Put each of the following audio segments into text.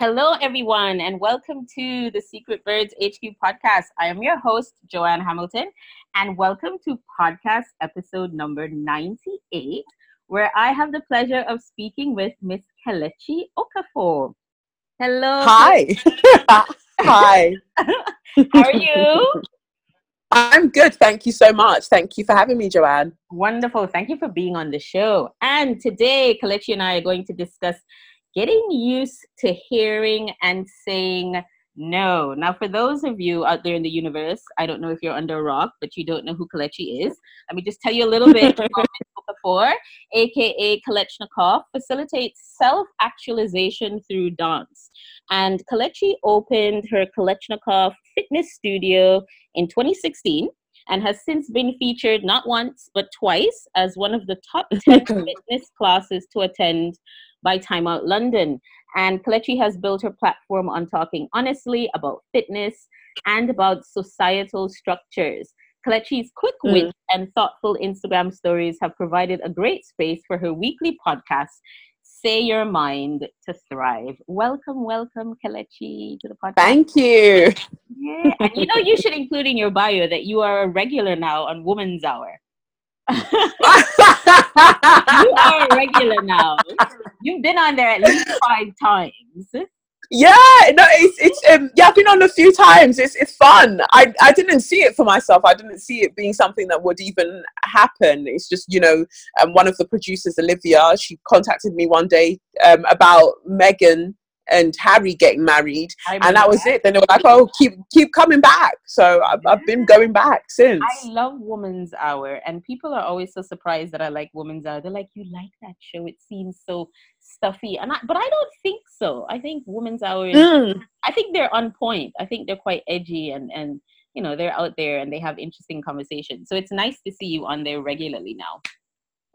Hello, everyone, and welcome to the Secret Birds HQ podcast. I am your host, Joanne Hamilton, and welcome to podcast episode number 98, where I have the pleasure of speaking with Miss Kelechi Okafor. Hello. Hi. Hi. How are you? I'm good. Thank you so much. Thank you for having me, Joanne. Wonderful. Thank you for being on the show. And today, Kelechi and I are going to discuss getting used to hearing and saying no. Now, for those of you out there in the universe, I don't know if you're under a rock, but you don't know who Kelechi is. Let me just tell you a little bit about Okafor, aka Kelechnekoff, facilitates self-actualization through dance. And Kelechi opened her Kelechnekoff fitness studio in 2016 and has since been featured not once but twice as one of the top 10 fitness classes to attend by Time Out London. And Kelechi has built her platform on talking honestly about fitness and about societal structures. Kelechi's quick hmm. wit mm. and thoughtful Instagram stories have provided a great space for her weekly podcast, Say Your Mind to Thrive. Welcome, welcome, Kelechi, to the podcast. Thank you. Yeah, and you know, you should include in your bio that you are a regular now on Woman's Hour. You are a regular now. You've been on there at least five times. Yeah, no, it's it's um, yeah, I've been on a few times. It's it's fun. I I didn't see it for myself. I didn't see it being something that would even happen. It's just you know, um, one of the producers, Olivia, she contacted me one day um, about Meghan and Harry getting married, and that was it. Then they were like, "Oh, keep keep coming back." So I've. I've been going back since. I love Woman's Hour, and people are always so surprised that I like Woman's Hour. They're like, "You like that show? It seems so stuffy," and I, but I don't think so. I think Woman's Hour. Is, mm. I think they're on point. I think they're quite edgy and and you know they're out there and they have interesting conversations. So it's nice to see you on there regularly now.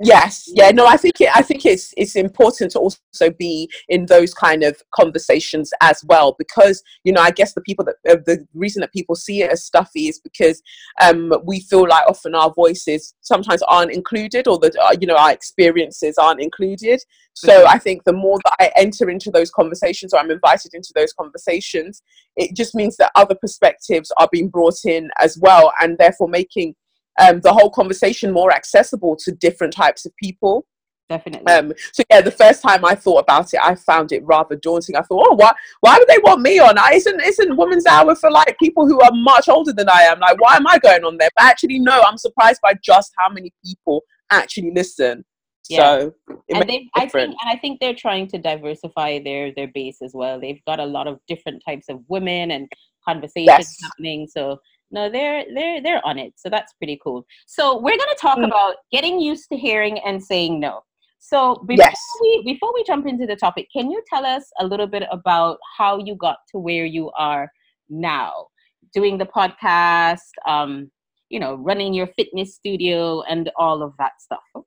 Yes, yeah, no, I think it, I think it's it's important to also be in those kind of conversations as well because you know I guess the people that uh, the reason that people see it as stuffy is because um, we feel like often our voices sometimes aren't included or that uh, you know our experiences aren't included. So mm-hmm. I think the more that I enter into those conversations or I'm invited into those conversations, it just means that other perspectives are being brought in as well, and therefore making um, the whole conversation more accessible to different types of people. Definitely. Um, so yeah, the first time I thought about it, I found it rather daunting. I thought, oh, why, why would they want me on? I isn't isn't Women's Hour for like people who are much older than I am? Like, why am I going on there? But actually, no, I'm surprised by just how many people actually listen. Yeah. So and they, I think, and I think they're trying to diversify their their base as well. They've got a lot of different types of women and conversations yes. happening. So no they're they're they're on it so that's pretty cool so we're going to talk mm. about getting used to hearing and saying no so before yes. we before we jump into the topic can you tell us a little bit about how you got to where you are now doing the podcast um you know running your fitness studio and all of that stuff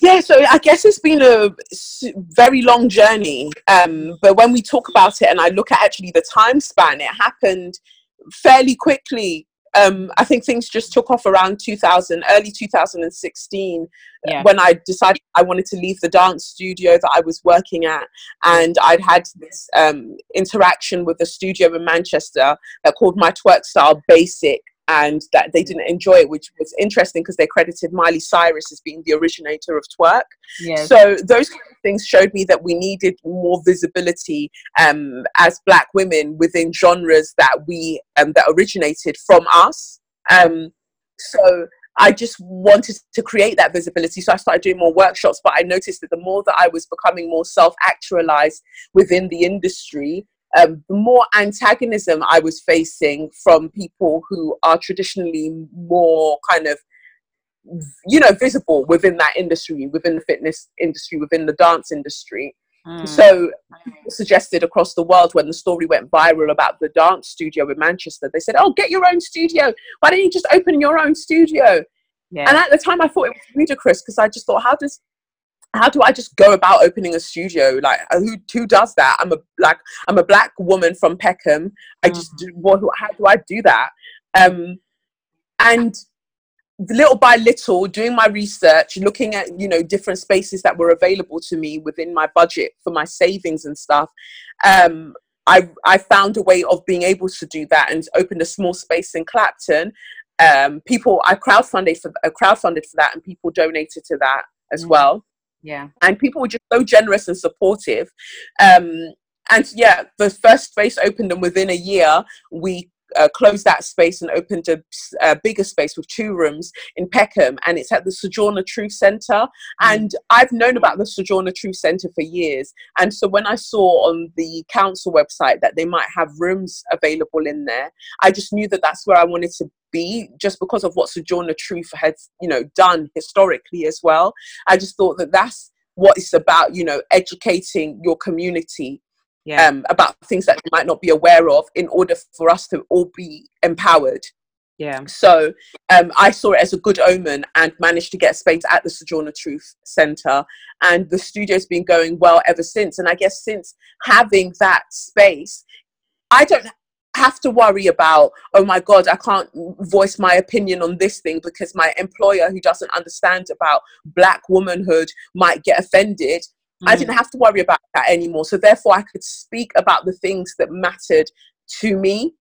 yeah so i guess it's been a very long journey um, but when we talk about it and i look at actually the time span it happened fairly quickly um, I think things just took off around 2000, early 2016, yeah. when I decided I wanted to leave the dance studio that I was working at. And I'd had this um, interaction with a studio in Manchester that called My Twerk Style Basic and that they didn't enjoy it, which was interesting because they credited Miley Cyrus as being the originator of twerk. Yes. So those kind of things showed me that we needed more visibility um, as Black women within genres that we um, that originated from us. Um, so I just wanted to create that visibility. So I started doing more workshops, but I noticed that the more that I was becoming more self actualized within the industry, um, the more antagonism I was facing from people who are traditionally more kind of you know visible within that industry within the fitness industry within the dance industry mm. so suggested across the world when the story went viral about the dance studio in manchester they said oh get your own studio why don't you just open your own studio yeah. and at the time i thought it was ludicrous because i just thought how does how do I just go about opening a studio? Like, uh, who who does that? I'm a like I'm a black woman from Peckham. I just mm. do, what? How do I do that? Um, and little by little doing my research looking at you know different spaces that were available to me within my budget for my savings and stuff um, I, I found a way of being able to do that and opened a small space in Clapton. Um, people, I crowdfunded for uh, crowdfunded for that, and people donated to that as mm. well. Yeah, and people were just so generous and supportive. Um, and yeah, the first space opened, and within a year, we uh, closed that space and opened a, a, bigger space with two rooms in Peckham, and it's at the Sojourner Truth Centre. Mm. And I've known about the Sojourner Truth Centre for years, and so when I saw on the council website that they might have rooms available in there, I just knew that that's where I wanted to be just because of what Sojourner Truth had, you know, done historically as well. I just thought that that's what it's about, you know, educating your community yeah. um, about things that they might not be aware of in order for us to all be empowered. Yeah. So um, I saw it as a good omen and managed to get a space at the Sojourner Truth Centre. And the studio's been going well ever since. And I guess since having that space, I don't have to worry about, oh my God, I can't voice my opinion on this thing because my employer, who doesn't understand about Black womanhood, might get offended. Mm. I didn't have to worry about that anymore. So therefore, I could speak about the things that mattered to me.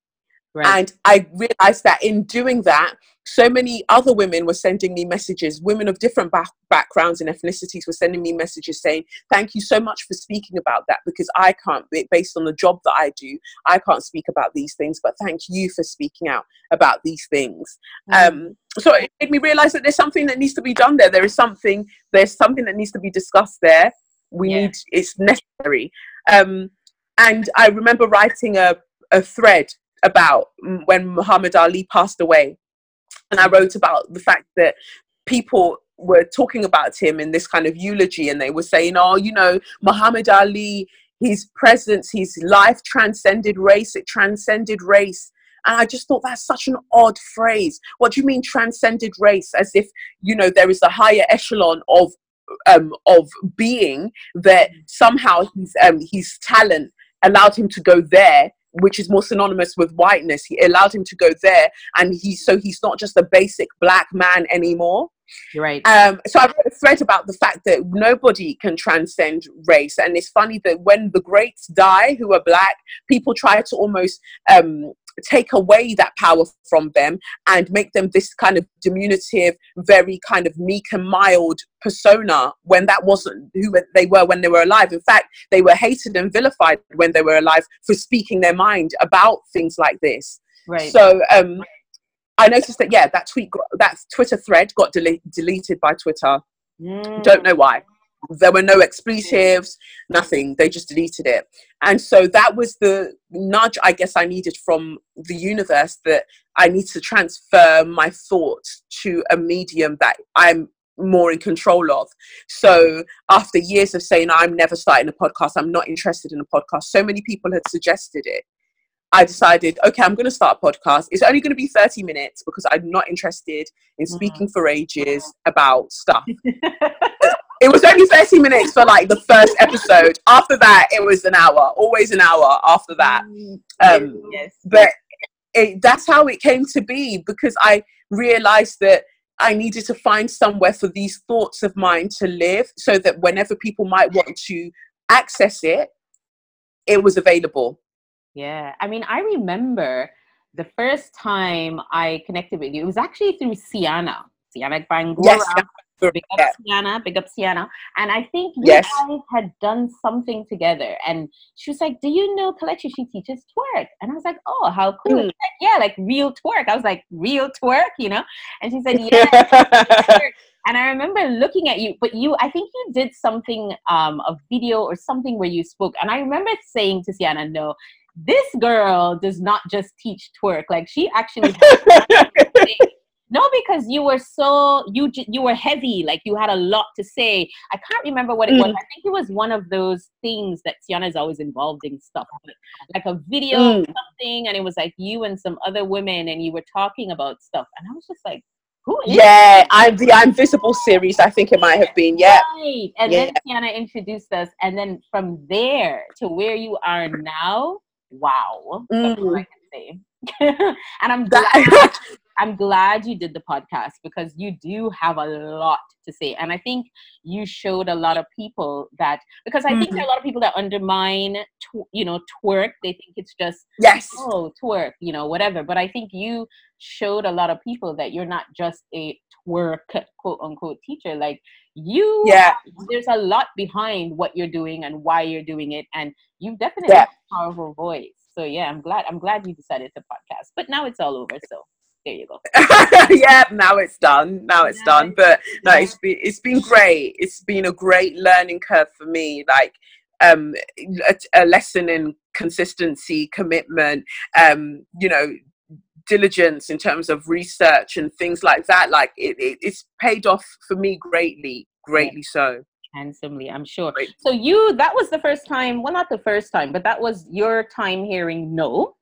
Right. And I realized that in doing that, so many other women were sending me messages. Women of different back- backgrounds and ethnicities were sending me messages saying, Thank you so much for speaking about that because I can't, based on the job that I do, I can't speak about these things, but thank you for speaking out about these things. Mm. Um, so it made me realize that there's something that needs to be done there. There is something, there's something that needs to be discussed there we yeah. need it's necessary um, and i remember writing a, a thread about when muhammad ali passed away and i wrote about the fact that people were talking about him in this kind of eulogy and they were saying oh you know muhammad ali his presence his life transcended race it transcended race and I just thought that's such an odd phrase. What do you mean transcended race? As if, you know, there is a higher echelon of um, of being that somehow his um, his talent allowed him to go there which is more synonymous with whiteness. He allowed him to go there and he so he's not just a basic black man anymore. You're right. Um, so i wrote a thread about the fact that nobody can transcend race and it's funny that when the greats die who are black people try to almost um, take away that power from them and make them this kind of diminutive, very kind of meek and mild persona when that wasn't who they were when they were alive. In fact, they were hated and vilified when they were alive for speaking their mind about things like this. Right. So um, I noticed that yeah, that tweet, got, that Twitter thread got del- deleted by Twitter. Mm. Don't know why there were no expletives, nothing. They just deleted it. And so that was the nudge I guess I needed from the universe that I need to transfer my thoughts to a medium that I'm more in control of. So after years of saying I'm never starting a podcast, I'm not interested in a podcast, so many people had suggested it. I decided, okay, I'm going to start a podcast. It's only going to be 30 minutes because I'm not interested in mm-hmm. speaking mm-hmm. for ages about stuff. It was only 30 minutes for like the first episode. After that, it was an hour, always an hour after that. Mm, um, yes. But it, that's how it came to be because I realized that I needed to find somewhere for these thoughts of mine to live so that whenever people might want to access it, it was available. Yeah. I mean, I remember the first time I connected with you, it was actually through Sienna. Sienna Bangura. Yes, Big up yeah. Sienna, big up Sienna. And I think you yes. guys had done something together. And she was like, Do you know Kelechi? She teaches twerk. And I was like, Oh, how cool. Mm. Like, yeah, like real twerk. I was like, Real twerk, you know? And she said, Yeah. and I remember looking at you, but you, I think you did something, um, a video or something where you spoke. And I remember saying to Sienna, No, this girl does not just teach twerk. Like she actually no, because you were so you you were heavy, like you had a lot to say. I can't remember what it mm. was. I think it was one of those things that Tiana is always involved in stuff, like a video mm. something, and it was like you and some other women, and you were talking about stuff, and I was just like, who is yeah, I'm the I'm series. I think it might have been. Yeah. Right. And yeah. then Tiana introduced us, and then from there to where you are now, wow. Mm. and I'm glad. I'm glad you did the podcast because you do have a lot to say. And I think you showed a lot of people that, because I mm-hmm. think there are a lot of people that undermine, tw- you know, twerk. They think it's just, yes, oh, twerk, you know, whatever. But I think you showed a lot of people that you're not just a twerk, quote unquote, teacher. Like you, yeah, there's a lot behind what you're doing and why you're doing it. And you've definitely yeah. a powerful voice. So yeah, I'm glad I'm glad you decided to podcast. But now it's all over. So there you go. yeah, now it's done. Now it's now done. But no, it's been it's been great. It's been a great learning curve for me. Like um a, a lesson in consistency, commitment, um, you know, diligence in terms of research and things like that. Like it, it it's paid off for me greatly, greatly so handsomely i'm sure so you that was the first time well not the first time but that was your time hearing no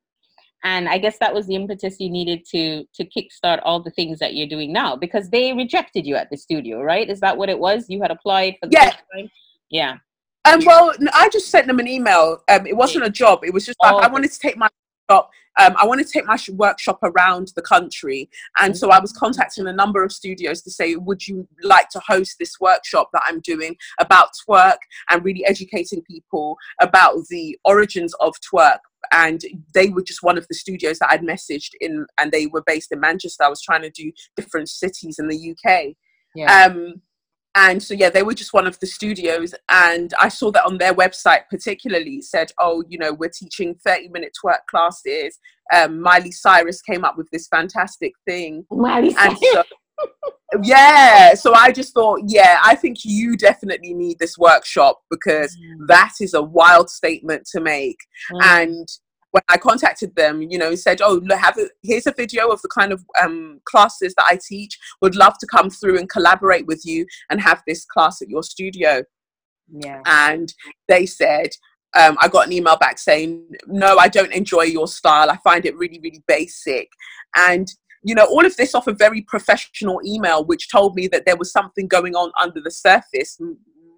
and i guess that was the impetus you needed to to kickstart all the things that you're doing now because they rejected you at the studio right? Is that what it was? You had applied for the yeah. yeah. Um, well, I just sent them an email. Um, it wasn't a job. It was just like oh, I wanted to take my job um, I want to take my sh- workshop around the country. And so I was contacting a number of studios to say, would you like to host this workshop that I'm doing about twerk and really educating people about the origins of twerk? And they were just one of the studios that I'd messaged in, and they were based in Manchester. I was trying to do different cities in the UK. Yeah. Um, and so yeah they were just one of the studios. And i saw that on their website particularly said oh you know we're teaching 30 minute twerk classes. Um, miley cyrus came up with this fantastic thing. Miley and so, yeah so i just thought yeah i think you definitely need this workshop because mm. that is a wild statement to make. Mm. and when I contacted them, you know, said, "Oh, look, have a, here's a video of the kind of um, classes that I teach. Would love to come through and collaborate with you and have this class at your studio." Yeah. And they said, um, I got an email back saying, "No, I don't enjoy your style. I find it really, really basic." And you know, all of this off a very professional email, which told me that there was something going on under the surface,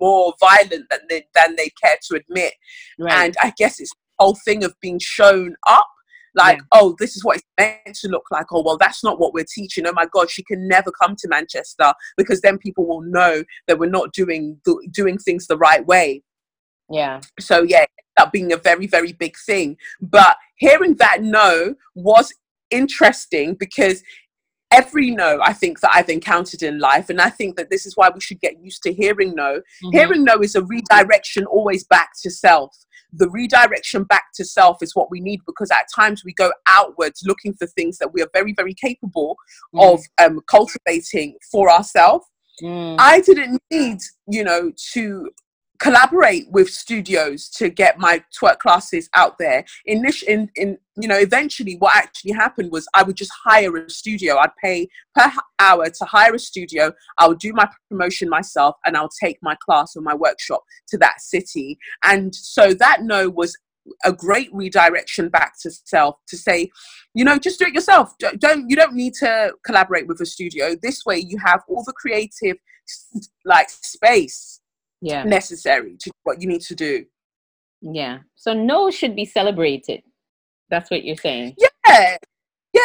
more violent than they, than they care to admit. Right. And I guess it's whole thing of being shown up like yeah. oh this is what it's meant to look like oh well that's not what we're teaching oh my god she can never come to manchester because then people will know that we're not doing doing things the right way yeah so yeah that being a very very big thing but hearing that no was interesting because every no I think that I've encountered in life, and I think that this is why we should get used to hearing no. Mm-hmm. Hearing no is a redirection always back to self the redirection back to self is what we need because at times we go outwards looking for things that we are very, very capable mm. of um, cultivating for ourselves. Mm. I didn't need, you know, to collaborate with studios to get my twerk classes out there. In, in, in you know, eventually what actually happened was I would just hire a studio. I'd pay per hour to hire a studio. I would do my promotion myself and I'll take my class or my workshop to that city. And so that no was a great redirection back to self to say you know just do it yourself don't you don't need to collaborate with a studio this way you have all the creative like space yeah. necessary to what you need to do. Yeah. So no should be celebrated. That's what you're saying. Yeah. Yeah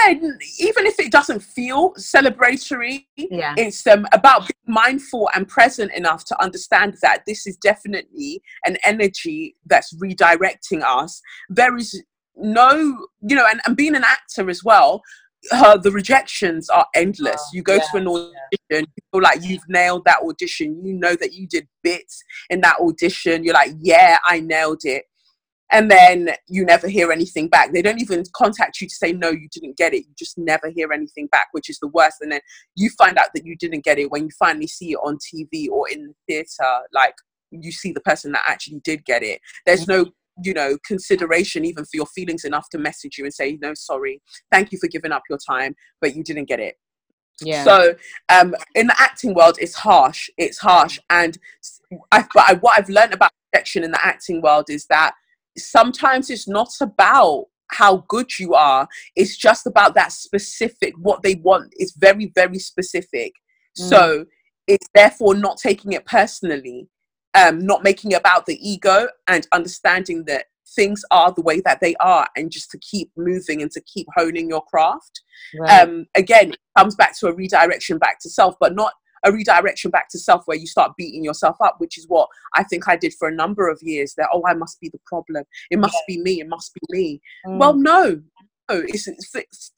even if it doesn't feel celebratory yeah. it's um, about being mindful and present enough to understand that this is definitely an energy that's redirecting us. There is no you know and, and being an actor as well her the rejections are endless. Oh, you go yeah, to an audition, yeah. you feel like you've nailed that audition. You know that you did bits in that audition. You're like, yeah, I nailed it. And then you never hear anything back. They don't even contact you to say no, you didn't get it. You just never hear anything back, which is the worst. And then you find out that you didn't get it when you finally see it on TV or in the theater. Like you see the person that actually did get it. There's no mm-hmm. You know consideration even for your feelings enough to message you and say no sorry thank you for giving up your time but you didn't get it. Yeah. So um in the acting world it's harsh it's harsh and I've, but I, what i've learned about rejection in the acting world is that sometimes it's not about how good you are it's just about that specific what they want It's very very specific. Mm. so it's therefore not taking it personally um, not making about the ego and understanding that things are the way that they are and just to keep moving and to keep honing your craft Right. um again it comes back to a redirection back to self but not a redirection back to self where you start beating yourself up which is what i think i did for a number of years that oh i must be the problem it must be me it must be me Mm. well no no it's, it's, it's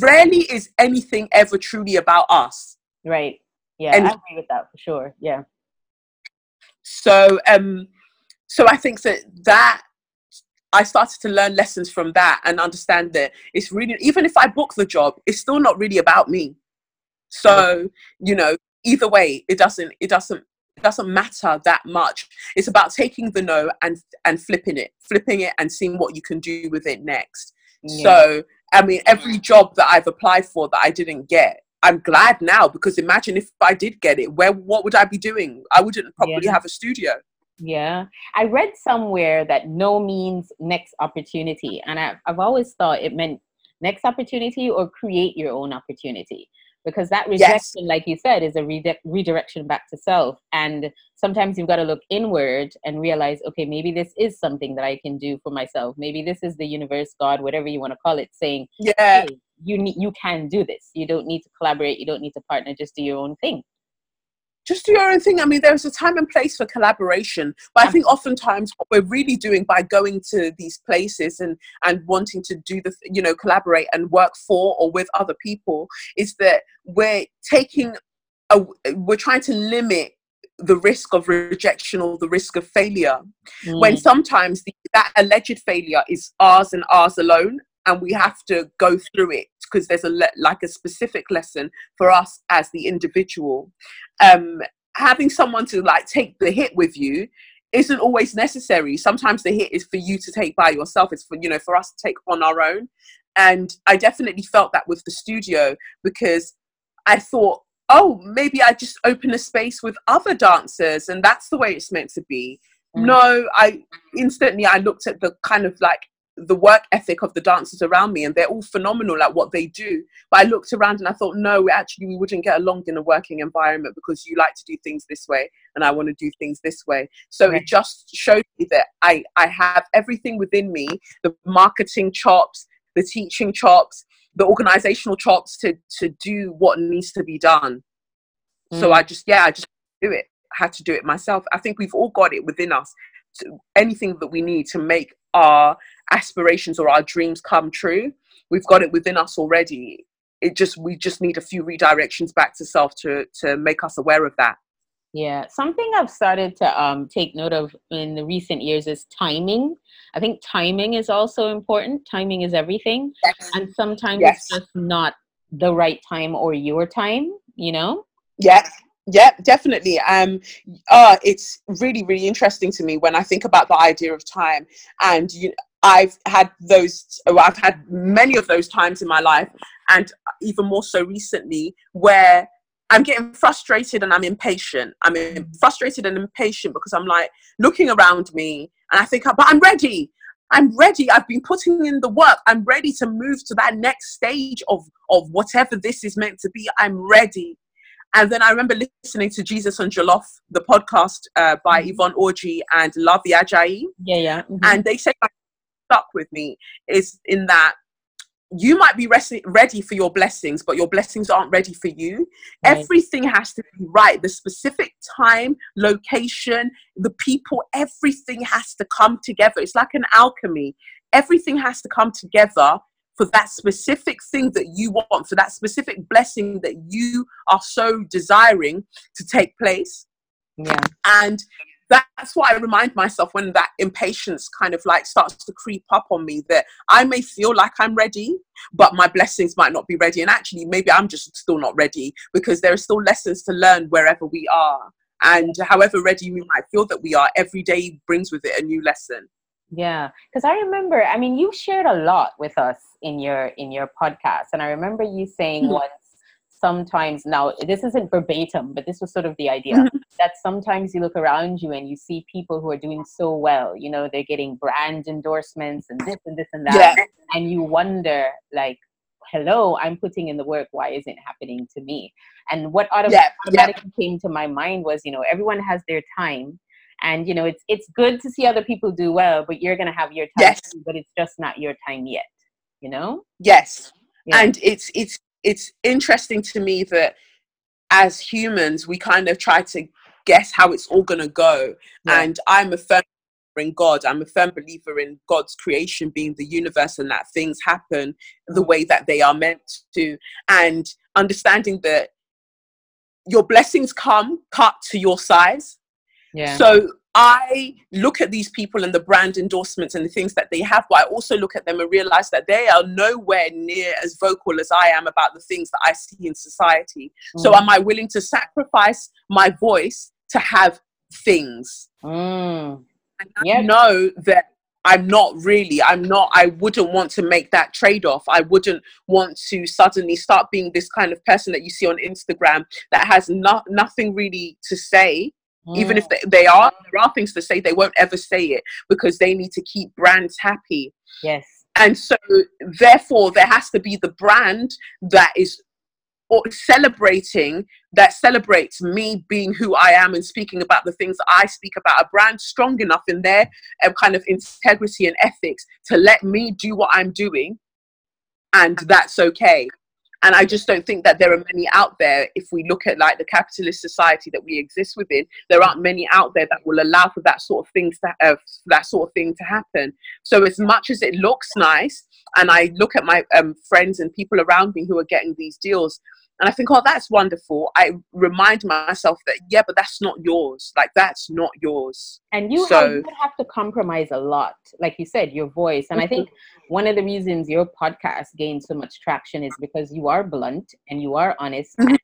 rarely is anything ever truly about us right. Yeah, and- I agree with that for sure. Yeah. So um so i think that that i started to learn lessons from that and understand that it's really even if i book the job it's still not really about me. So you know either way it doesn't it doesn't it doesn't matter that much. It's about taking the no and and flipping it flipping it and seeing what you can do with it next. Yeah. so i mean every job that i've applied for that i didn't get i'm glad now because imagine if i did get it where what would i be doing i wouldn't probably Yeah. have a studio Yeah. I read somewhere that no means next opportunity. And I, I've always thought it meant next opportunity or create your own opportunity. Because that rejection, like you said, is a redi- redirection back to self. And sometimes you've got to look inward and realize, okay, maybe this is something that I can do for myself. Maybe this is the universe, God, whatever you want to call it, saying, yeah hey, you need, you can do this. You don't need to collaborate. You don't need to partner. Just do your own thing. just do your own thing. I mean, there's a time and place for collaboration, but I think oftentimes what we're really doing by going to these places and and wanting to do the you know collaborate and work for or with other people is that we're taking a, we're trying to limit the risk of rejection or the risk of failure when Mm, sometimes the, that alleged failure is ours and ours alone and we have to go through it because there's a le- like a specific lesson for us as the individual. Um having someone to like take the hit with you isn't always necessary. Sometimes the hit is for you to take by yourself. It's for you know for us to take on our own. And i definitely felt that with the studio because i thought oh maybe i just open a space with other dancers and that's the way it's meant to be. Mm. no i instantly i looked at the kind of like the work ethic of the dancers around me and they're all phenomenal at what they do. But i looked around and i thought no actually we wouldn't get along in a working environment because you like to do things this way and i want to do things this way. So Right. it just showed me that i i have everything within me the marketing chops the teaching chops the organizational chops to to do what needs to be done. So Mm. i just yeah i just do it. I had to do it myself. I think we've all got it within us to, anything that we need to make our aspirations or our dreams come true we've got it within us already it just we just need a few redirections back to self to to make us aware of that Yeah, something I've started to um, take note of in the recent years is timing. I think timing is also important. Timing is everything, yes and sometimes Yes. it's just not the right time or your time. You know? yeah yeah definitely um uh it's really really interesting to me when i think about the idea of time and you i've had those oh, i've had many of those times in my life and even more so recently where i'm getting frustrated and i'm impatient i'm in- frustrated and impatient because i'm like looking around me and i think but i'm ready I'm ready. I've been putting in the work. I'm ready to move to that next stage of, of whatever this is meant to be. I'm ready. And then I remember listening to Jesus and Jollof, the podcast uh, by Mhm. Yvonne Orji and Luvvie Ajayi. Yeah, yeah. mhm. And they say that stuck with me is in that you might be ready for your blessings, but your blessings aren't ready for you. Right. Everything has to be right. The specific time, location, the people, everything has to come together. It's like an alchemy. Everything has to come together for that specific thing that you want, for that specific blessing that you are so desiring to take place yeah, and that's what I remind myself when that impatience kind of like starts to creep up on me that I may feel like I'm ready, but my blessings might not be ready. And actually, maybe I'm just still not ready because there are still lessons to learn wherever we are. And however ready we might feel that we are, every day brings with it a new lesson. yeah. Because I remember, I mean, you shared a lot with us in your in your podcast, and I remember you saying Mhm. once. Sometimes now this isn't verbatim, but this was sort of the idea Mhm. that sometimes you look around you and you see people who are doing so well. You know, they're getting brand endorsements and this and this and that. Yeah. and you wonder like hello i'm putting in the work why isn't it happening to me and what autom- Yeah, yeah. automatically came to my mind was you know everyone has their time And you know, it's it's good to see other people do well, but you're gonna have your time, Yes. too, but it's just not your time yet. You know? Yes. Yeah. And it's it's it's interesting to me that as humans we kind of try to guess how it's all gonna go. Yeah. And I'm a firm believer in God. I'm a firm believer in God's creation being the universe and that things happen the way that they are meant to. And understanding that your blessings come cut to your size. yeah. So I look at these people and the brand endorsements and the things that they have, but I also look at them and realize that they are nowhere near as vocal as I am about the things that I see in society. So Mm. am I willing to sacrifice my voice to have things? Mm. And I Yep. know that I'm not really, I'm not, I wouldn't want to make that trade off. I wouldn't want to suddenly start being this kind of person that you see on Instagram that has no, nothing really to say even if Mm. they, they are there are things to say they won't ever say it because they need to keep brands happy yes. and so therefore there has to be the brand that is or celebrating that celebrates me being who I am and speaking about the things that I speak about a brand strong enough in their um, kind of integrity and ethics to let me do what I'm doing and that's okay and I just don't think that there are many out there. If we look at like the capitalist society that we exist within, there aren't many out there that will allow for that sort of things to uh, that sort of thing to happen. So as much as it looks nice, and I look at my um, friends and people around me who are getting these deals, and I think, oh, that's wonderful. I remind myself that yeah, but that's not yours. Like that's not yours. and you, So- have, you have to compromise a lot like you said your voice and i mm-hmm. think one of the reasons your podcast gains so much traction is because you are blunt and you are honest Mhm.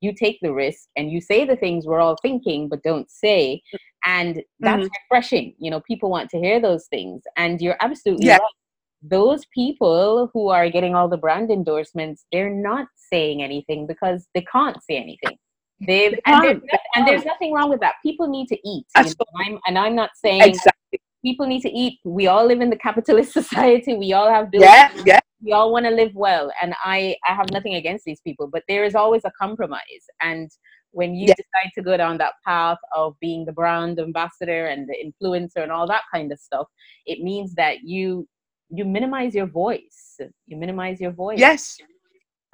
you take the risk and you say the things we're all thinking but don't say mm-hmm. and that's mm-hmm. refreshing you know people want to hear those things and you're absolutely Yeah. right those people who are getting all the brand endorsements they're not saying anything because they can't say anything they've They and, there's no- and there's nothing wrong with that people need to eat you know, and I'm, and I'm not saying Exactly. people need to eat. We all live in the capitalist society. We all have bills. Yeah. Yeah. We all want to live well, and I I have nothing against these people, but there is always a compromise. And when you Yeah. decide to go down that path of being the brand ambassador and the influencer and all that kind of stuff, it means that you you minimize your voice. You minimize your voice Yes.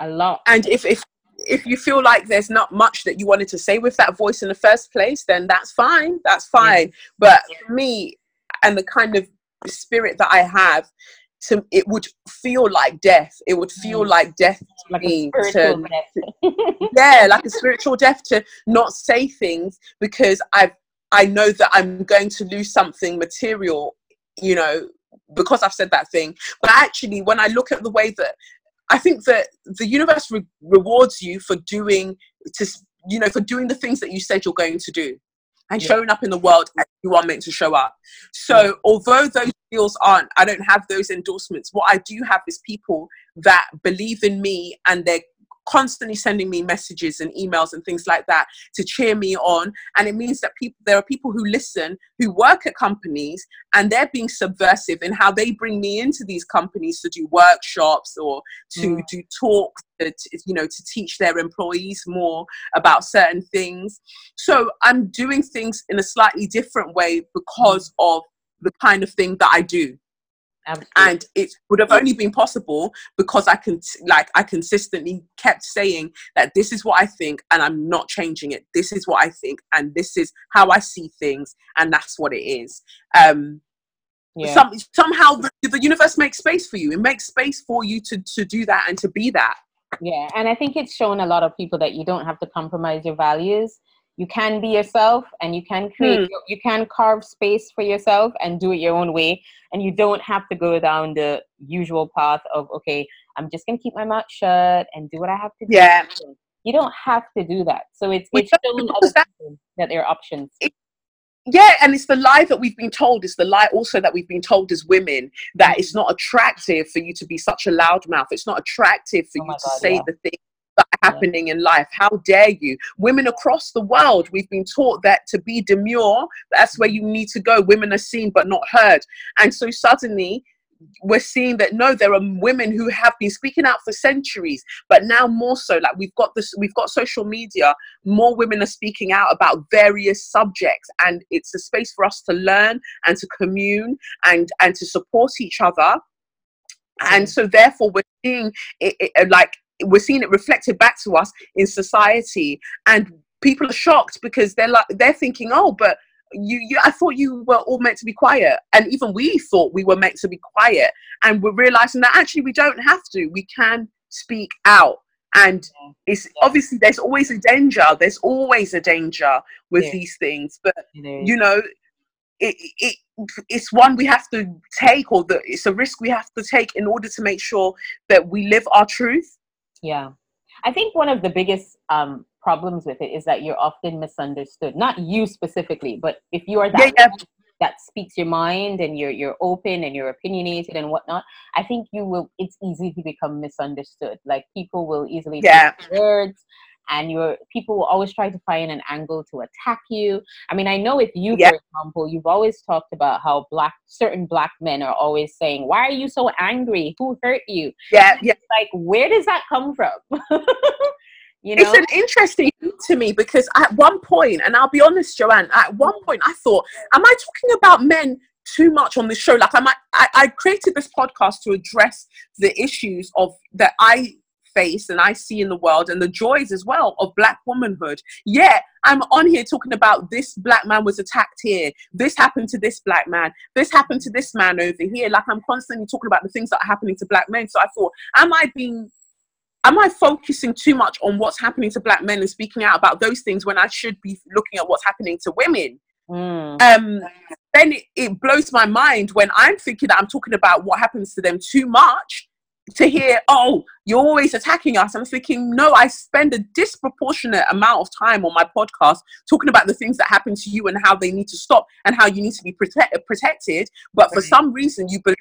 a lot. and if if if you feel like there's not much that you wanted to say with that voice in the first place then that's fine that's fine but for me and the kind of spirit that i have to it would feel like death it would feel Mm. like death to like me a spiritual to death. yeah like a spiritual death to not say things because i've i know that i'm going to lose something material you know because i've said that thing. But actually when i look at the way that i think that the universe re- rewards you for doing to you know for doing the things that you said you're going to do and Yeah. showing up in the world as you are meant to show up. So although those deals aren't i don't have those endorsements what i do have is people that believe in me and they're constantly sending me messages and emails and things like that to cheer me on. And it means that people there are people who listen who work at companies and they're being subversive in how they bring me into these companies to do workshops or to Mm. do talks to, you know to teach their employees more about certain things. So i'm doing things in a slightly different way because of the kind of thing that i do Absolutely. and it would have only been possible because i can like i consistently kept saying that this is what i think and i'm not changing it this is what i think and this is how i see things and that's what it is um yeah. some, somehow the, the universe makes space for you it makes space for you to to do that and to be that Yeah, and I think it's shown a lot of people that you don't have to compromise your values. You can be yourself, and you can create. Hmm. You can carve space for yourself and do it your own way, and you don't have to go down the usual path of okay, I'm just gonna keep my mouth shut and do what I have to do. Yeah. You don't have to do that. So it's it's other that- that there are options. yeah and it's the lie that we've been told it's the lie also that we've been told as women that it's not attractive for you to be such a loudmouth it's not attractive for Oh you my to say yeah. the things that are happening in life. How dare you? Women across the world we've been taught that to be demure that's where you need to go. Women are seen but not heard. And so suddenly we're seeing that no there are women who have been speaking out for centuries but now more so like we've got this we've got social media more women are speaking out about various subjects and it's a space for us to learn and to commune and and to support each other. And so therefore we're seeing it, it like we're seeing it reflected back to us in society. And people are shocked because they're like they're thinking oh but you, you i thought you were all meant to be quiet. And even we thought we were meant to be quiet. And we're realizing that actually we don't have to. We can speak out. And it's yeah. obviously there's always a danger. There's always a danger with yeah. these things. But you know it, it it's one we have to take or the it's a risk we have to take in order to make sure that we live our truth yeah i think one of the biggest um problems with it is that you're often misunderstood. Not you specifically, but if you are that yeah, yeah. that speaks your mind and you're you're open and you're opinionated and whatnot, I think you will. It's easy to become misunderstood. Like people will easily yeah. words. And your people will always try to find an angle to attack you. I mean, I know with you, yeah. for example, you've always talked about how black certain black men are always saying, "Why are you so angry? Who hurt you?" Yeah, yeah. Like, where does that come from? You know? It's an interesting to me because at one point, and I'll be honest, Joanne, at one mm. point I thought, am I talking about men too much on this show? Like, I, I, I created this podcast to address the issues of that I face and I see in the world and the joys as well of black womanhood. Yet I'm on here talking about this black man was attacked here, this happened to this black man, this happened to this man over here. Like I'm constantly talking about the things that are happening to black men. So I thought, am I being am I focusing too much on what's happening to black men and speaking out about those things when I should be looking at what's happening to women? Mm. Um, then it, it, blows my mind when I'm thinking that I'm talking about what happens to them too much to hear, oh, you're always attacking us. I'm thinking, no, I spend a disproportionate amount of time on my podcast talking about the things that happen to you and how they need to stop and how you need to be protect- protected. But for some reason, you believe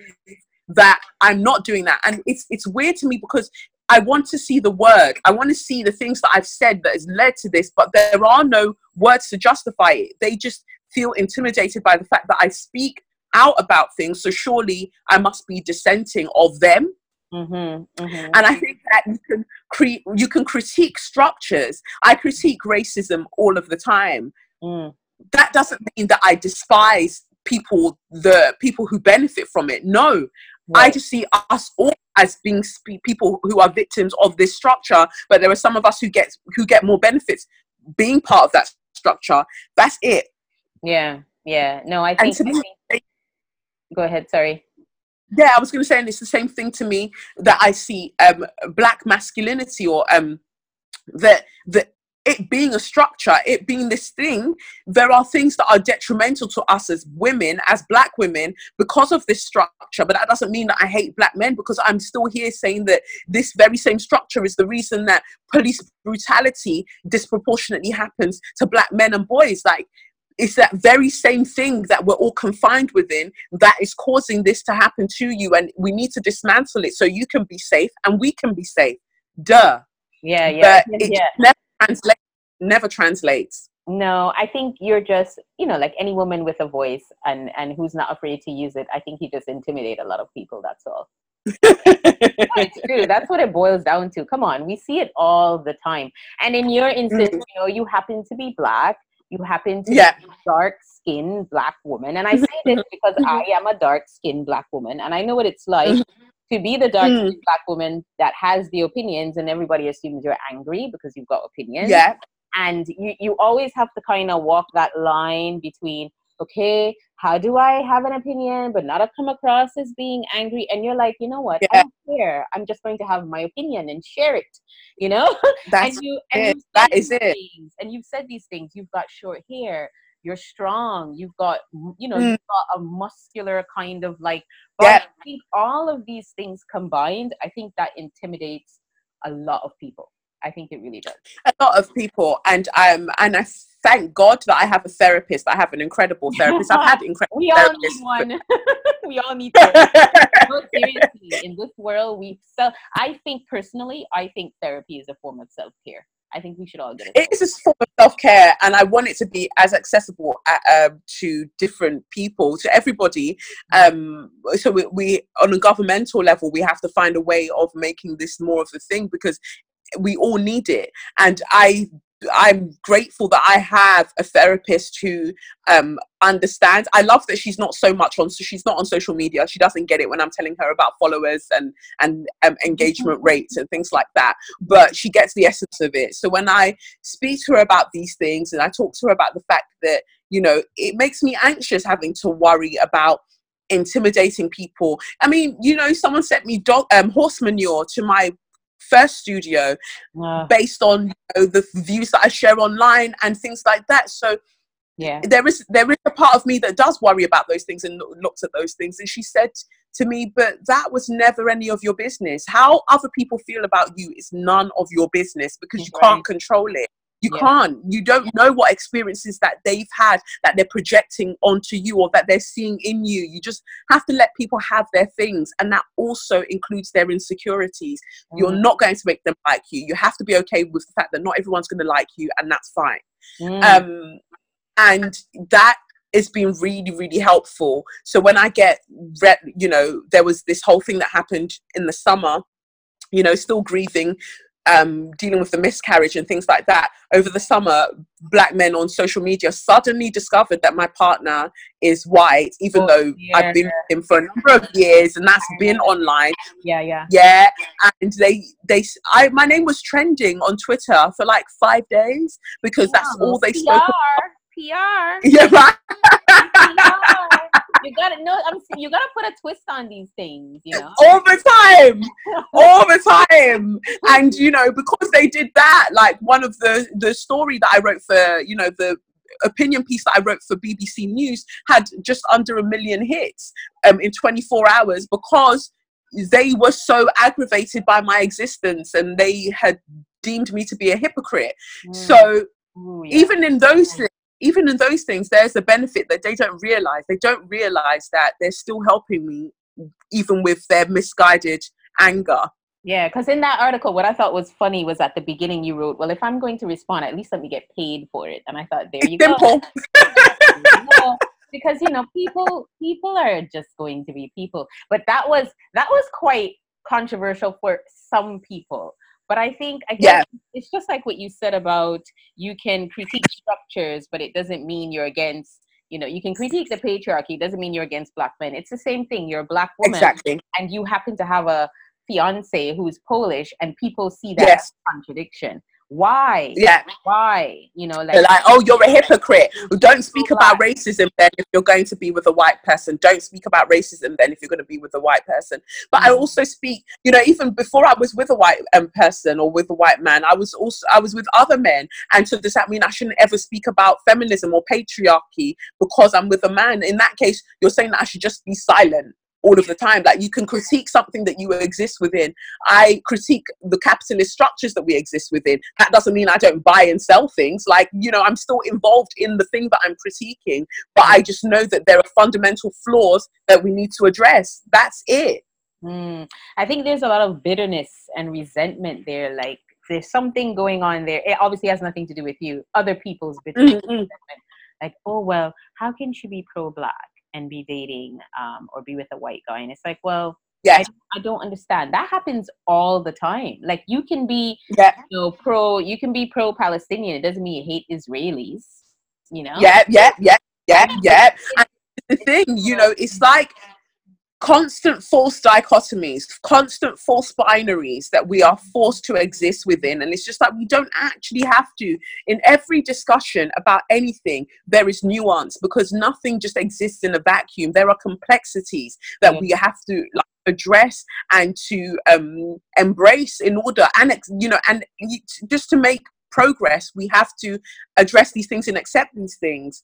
that I'm not doing that. And it's it's weird to me because I want to see the work. I want to see the things that I've said that has led to this, but there are no words to justify it. They just feel intimidated by the fact that I speak out about things. So surely I must be dissenting of them. Mm-hmm, mm-hmm. And I think that you can cre- you can critique structures. I critique racism all of the time. Mm. That doesn't mean that I despise people, the people who benefit from it. No, Right. I just see us all as being sp- people who are victims of this structure, but there are some of us who get who get more benefits being part of that structure. That's it. Yeah, yeah. No, I think. Me, think go ahead. Sorry. Yeah, I was going to say, and it's the same thing to me that I see um, black masculinity or um, that that it being a structure, it being this thing, there are things that are detrimental to us as women, as black women, because of this structure. But that doesn't mean that I hate black men because I'm still here saying that this very same structure is the reason that police brutality disproportionately happens to black men and boys. Like, it's that very same thing that we're all confined within that is causing this to happen to you. And we need to dismantle it so you can be safe and we can be safe. Duh. Yeah, yeah. But yeah translate never translates no i think you're just you know like any woman with a voice and and who's not afraid to use it i think you just intimidate a lot of people that's all it's true that's what it boils down to come on we see it all the time and in your instance mm-hmm. you know you happen to be black you happen to yeah. be dark skinned black woman and i say this because i am a dark skinned black woman and i know what it's like mm-hmm to be the dark mm. black woman that has the opinions and everybody assumes you're angry because you've got opinions. Yeah. And you, you always have to kind of walk that line between, okay, how do I have an opinion but not come across as being angry? And you're like, you know what? Yeah. I don't care. I'm just going to have my opinion and share it. You know? That's and you, and it. that is it. Things, and you've said these things. You've got short hair you're strong you've got you know mm. you've got a muscular kind of like yeah. i think all of these things combined i think that intimidates a lot of people I think it really does. A lot of people, and um, and I thank God that I have a therapist. I have an incredible therapist. I've had incredible. we all need one. we all need. no, seriously, in this world, we so. I think personally, I think therapy is a form of self care. I think we should all get it. It is a form of self care, and I want it to be as accessible uh, um, to different people, to everybody. Um, so we, we, on a governmental level, we have to find a way of making this more of a thing because we all need it. And I I'm grateful that I have a therapist who um, understands. I love that she's not so much on. So she's not on social media. She doesn't get it when I'm telling her about followers and and um, engagement rates and things like that. But she gets the essence of it. So when I speak to her about these things and I talk to her about the fact that you know it makes me anxious having to worry about intimidating people. I mean, you know, someone sent me dog um, horse manure to my first studio uh, based on you know, the views that I share online and things like that. So yeah, there is there is a part of me that does worry about those things and looks at those things. And she said to me, but that was never any of your business. How other people feel about you is none of your business because you right. can't control it. You yeah. can't. You don't know what experiences that they've had that they're projecting onto you or that they're seeing in you. You just have to let people have their things, and that also includes their insecurities. Mm. You're not going to make them like you. You have to be okay with the fact that not everyone's going to like you, and that's fine. Mm. Um, and that has been really, really helpful. So when I get, re- you know, there was this whole thing that happened in the summer. You know, still grieving um, dealing with the miscarriage and things like that, over the summer, black men on social media suddenly discovered that my partner is white, even oh, though yeah. I've been with him for a number of years, and that's been online. Yeah, yeah, yeah. And they, they, I, my name was trending on Twitter for like five days because that's all they PR, spoke about. PR. Yeah, right. You gotta know. I'm. You gotta put a twist on these things. You know, all the time, all the time. And you know, because they did that, like one of the the story that I wrote for, you know, the opinion piece that I wrote for BBC News had just under a million hits um, in 24 hours because they were so aggravated by my existence and they had deemed me to be a hypocrite. Mm. So yeah. even in those things, even in those things, there's a benefit that they don't realize. They don't realize that they're still helping me, even with their misguided anger. Yeah, because in that article, what I thought was funny was at the beginning you wrote, "Well, if I'm going to respond, at least let me get paid for it." And I thought, there you Simple. go. because you know, people people are just going to be people. But that was that was quite controversial for some people but I think I yeah. it's just like what you said about you can critique structures, but it doesn't mean you're against. You know, you can critique the patriarchy. It doesn't mean you're against black men. It's the same thing. You're a black woman, exactly. and you happen to have a fiance who's Polish, and people see that yes. contradiction why? Yeah. Why? You know like, They're like oh you're a hypocrite. Don't speak about racism then if you're going to be with a white person. Don't speak about racism then if you're going to be with a white person. But mm-hmm. i also speak you know even before i was with a white um, person or with a white man i was also i was with other men. And so does that mean i shouldn't ever speak about feminism or patriarchy because i'm with a man. In that case you're saying that i should just be silent all of the time. Like you can critique something that you exist within. I critique the capitalist structures that we exist within. That doesn't mean I don't buy and sell things. Like, you know, I'm still involved in the thing that I'm critiquing, but I just know that there are fundamental flaws that we need to address. That's it. Mm. I think there's a lot of bitterness and resentment there. Like, there's something going on there. It obviously has nothing to do with you, other people's bitterness. Like, oh, well, how can she be pro black? And be dating um, or be with a white guy. And it's like, well, yeah. I, I, don't understand. That happens all the time. Like you can be, yeah. you know, pro, you can be pro Palestinian. It doesn't mean you hate Israelis, you know? Yeah, yeah, yeah, yeah, yeah. And the thing, you know, it's like constant false dichotomies, constant false binaries that we are forced to exist within. And it's just like we don't actually have to. In every discussion about anything, there is nuance because nothing just exists in a vacuum. There are complexities that yeah. we have to like address and to um, embrace in order and you know and just to make progress we have to address these things and accept these things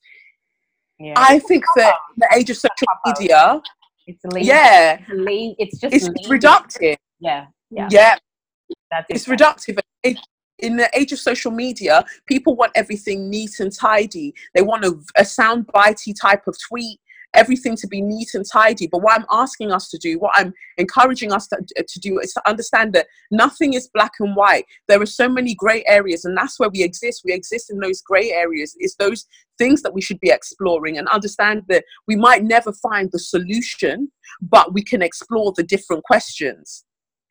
yeah. i think that the age of social media it's lazy. Yeah. It's, it's just it's, it's reductive. Yeah. Yeah. Yeah. That's it's reductive. It, in the age of social media, people want everything neat and tidy. They want a, a sound bitey type of tweet everything to be neat and tidy. But what I'm asking us to do, what I'm encouraging us to, uh, to do, is to understand that nothing is black and white. There are so many gray areas, and that's where we exist. We exist in those gray areas. It's those things that we should be exploring and understand that we might never find the solution, but we can explore the different questions.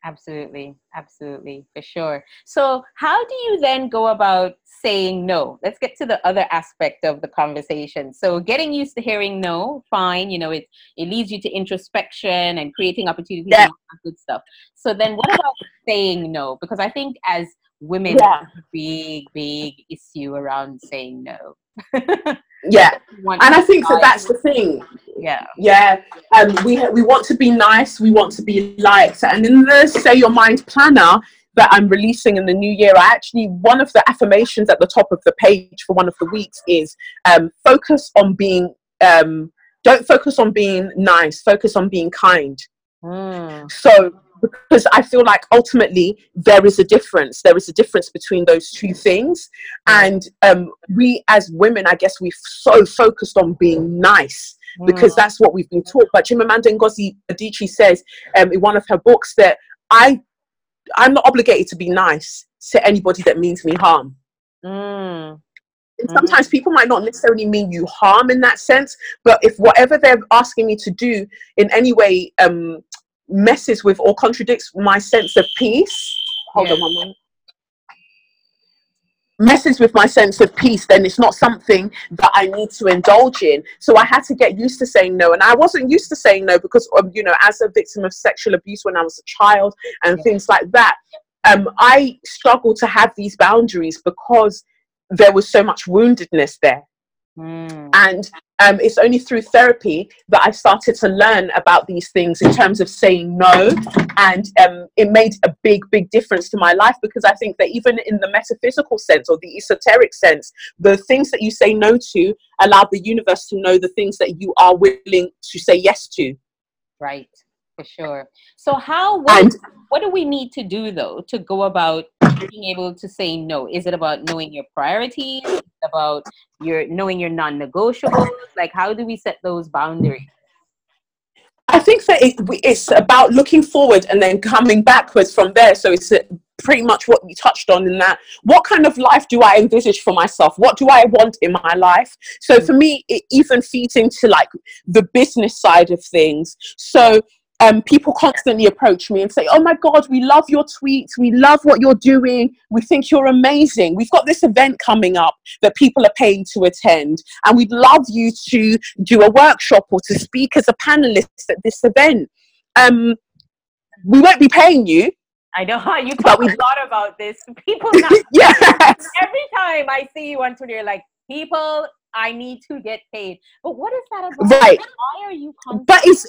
Absolutely, absolutely, for sure. So, how do you then go about saying no? Let's get to the other aspect of the conversation. So, getting used to hearing no, fine, you know, it it leads you to introspection and creating opportunities yeah. and good stuff. So, then what about saying no? Because I think as women, yeah. big, big issue around saying no. yeah and i think that that's the thing yeah yeah um we we want to be nice we want to be liked and in the say your mind planner that i'm releasing in the new year i actually one of the affirmations at the top of the page for one of the weeks is um focus on being um don't focus on being nice focus on being kind mm. so because I feel like ultimately there is a difference. There is a difference between those two things. And um, we as women, I guess we've so focused on being nice because mm. that's what we've been taught. But Chimamanda Ngozi Adichie says um, in one of her books that I, I'm not obligated to be nice to anybody that means me harm. Mm. And sometimes people might not necessarily mean you harm in that sense, but if whatever they're asking me to do in any way um, messes with or contradicts my sense of peace. Hold yeah. on one moment. Messes with my sense of peace, then it's not something that I need to indulge in. So I had to get used to saying no, and I wasn't used to saying no because, um, you know, as a victim of sexual abuse when I was a child and yeah. things like that, um, I struggled to have these boundaries because there was so much woundedness there. Mm. And um, it's only through therapy that I started to learn about these things in terms of saying no. And um, it made a big, big difference to my life because I think that even in the metaphysical sense or the esoteric sense, the things that you say no to allow the universe to know the things that you are willing to say yes to. Right, for sure. So, how, what, and, what do we need to do though to go about being able to say no? Is it about knowing your priorities? about your knowing your non-negotiables? Like, how do we set those boundaries? I think that it, it's about looking forward and then coming backwards from there. So it's uh, pretty much what we touched on in that. What kind of life do I envisage for myself? What do I want in my life? So hmm. for me, it even feeds into like the business side of things. So um, people constantly approach me and say, Oh my God, we love your tweets. We love what you're doing. We think you're amazing. We've got this event coming up that people are paying to attend, and we'd love you to do a workshop or to speak as a panelist at this event. Um, we won't be paying you. I know how you talk a lot about this. People, not, yes. every time I see you on Twitter, like people I need to get paid. But what is that about? Right. Why are you But it's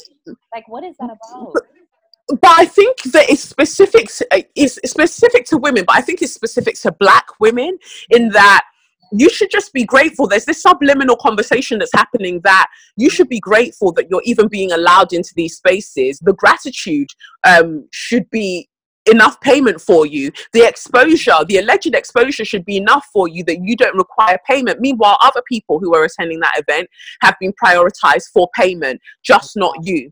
like what is that about? But, but I think that it's specific to, uh, it's specific to women, but I think it's specific to black women in that you should just be grateful. There's this subliminal conversation that's happening that you should be grateful that you're even being allowed into these spaces. The gratitude um, should be enough payment for you. The exposure, the alleged exposure should be enough for you that you don't require payment. Meanwhile, other people who are attending that event have been prioritized for payment, just not you.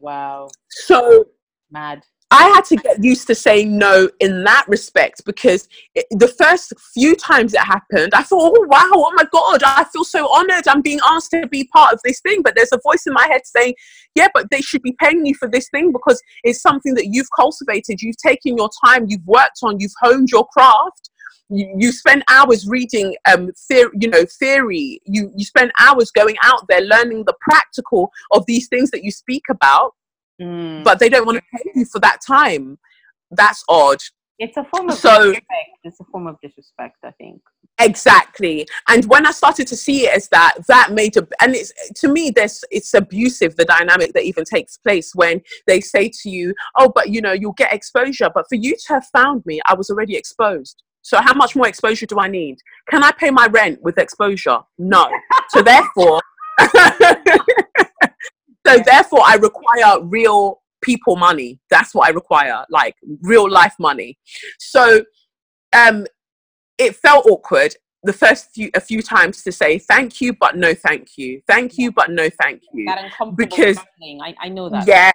Wow. So mad. I had to get used to saying no in that respect because it, the first few times it happened, I thought, oh, wow, oh my God, I feel so honored. I'm being asked to be part of this thing. But there's a voice in my head saying, yeah, but they should be paying you for this thing because it's something that you've cultivated, you've taken your time, you've worked on, you've honed your craft. You, spend hours reading um theory, you know theory you you spend hours going out there learning the practical of these things that you speak about mm. but they don't want to pay you for that time. That's odd. It's a form of so, disrespect. It's a form of disrespect, I think. Exactly. And when I started to see it as that, that made a and it's to me there's it's abusive the dynamic that even takes place when they say to you, Oh, but you know, you'll get exposure. But for you to have found me, I was already exposed. So how much more exposure do I need? Can I pay my rent with exposure? No. so therefore so therefore, I require real people money. That's what I require, like real life money. So um, it felt awkward the first few a few times to say thank you but no thank you. Thank you but no thank you. That uncomfortable because I, I know that. Yeah.